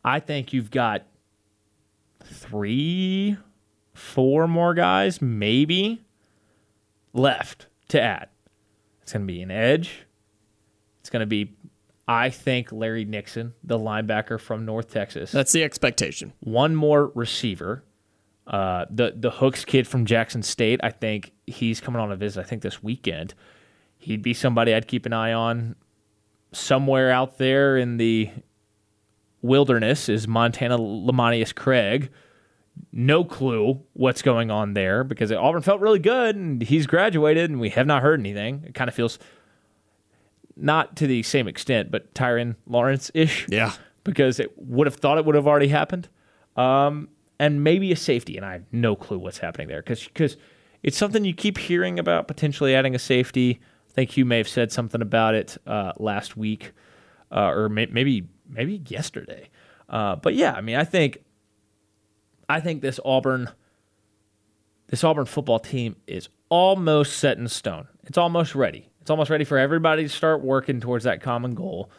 I think you've got three, four more guys, maybe, left to add. It's going to be an edge. It's going to be, I think, Larry Nixon, the linebacker from North Texas. That's the expectation. One more receiver. Uh, the the Hooks kid from Jackson State, I think he's coming on a visit. I think this weekend he'd be somebody I'd keep an eye on. Somewhere out there in the wilderness is Montana Lamonius Craig. No clue what's going on there because Auburn felt really good and he's graduated and we have not heard anything. It kind of feels not to the same extent, but Tyrin Lawrence ish. Yeah. Because it would have thought it would have already happened. Um, and maybe a safety, and I have no clue what's happening there because it's something you keep hearing about potentially adding a safety. I think you may have said something about it uh, last week, uh, or may- maybe maybe yesterday. Uh, but yeah, I mean, I think I think this Auburn this Auburn football team is almost set in stone. It's almost ready. It's almost ready for everybody to start working towards that common goal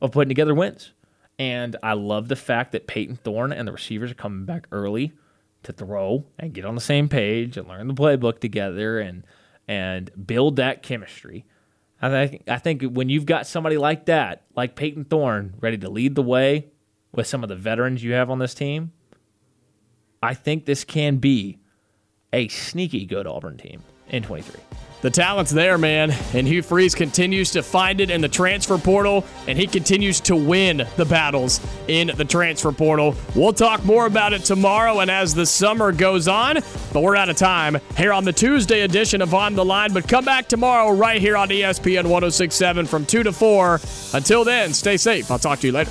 of putting together wins. And I love the fact that Payton Thorne and the receivers are coming back early to throw and get on the same page and learn the playbook together and and build that chemistry. I think I think when you've got somebody like that, like Payton Thorne, ready to lead the way with some of the veterans you have on this team, I think this can be a sneaky good Auburn team in 23. The talent's there, man. And Hugh Freeze continues to find it in the transfer portal, and he continues to win the battles in the transfer portal. We'll talk more about it tomorrow and as the summer goes on, but we're out of time here on the Tuesday edition of On the Line. But come back tomorrow right here on ESPN 1067 from 2 to 4. Until then, stay safe. I'll talk to you later.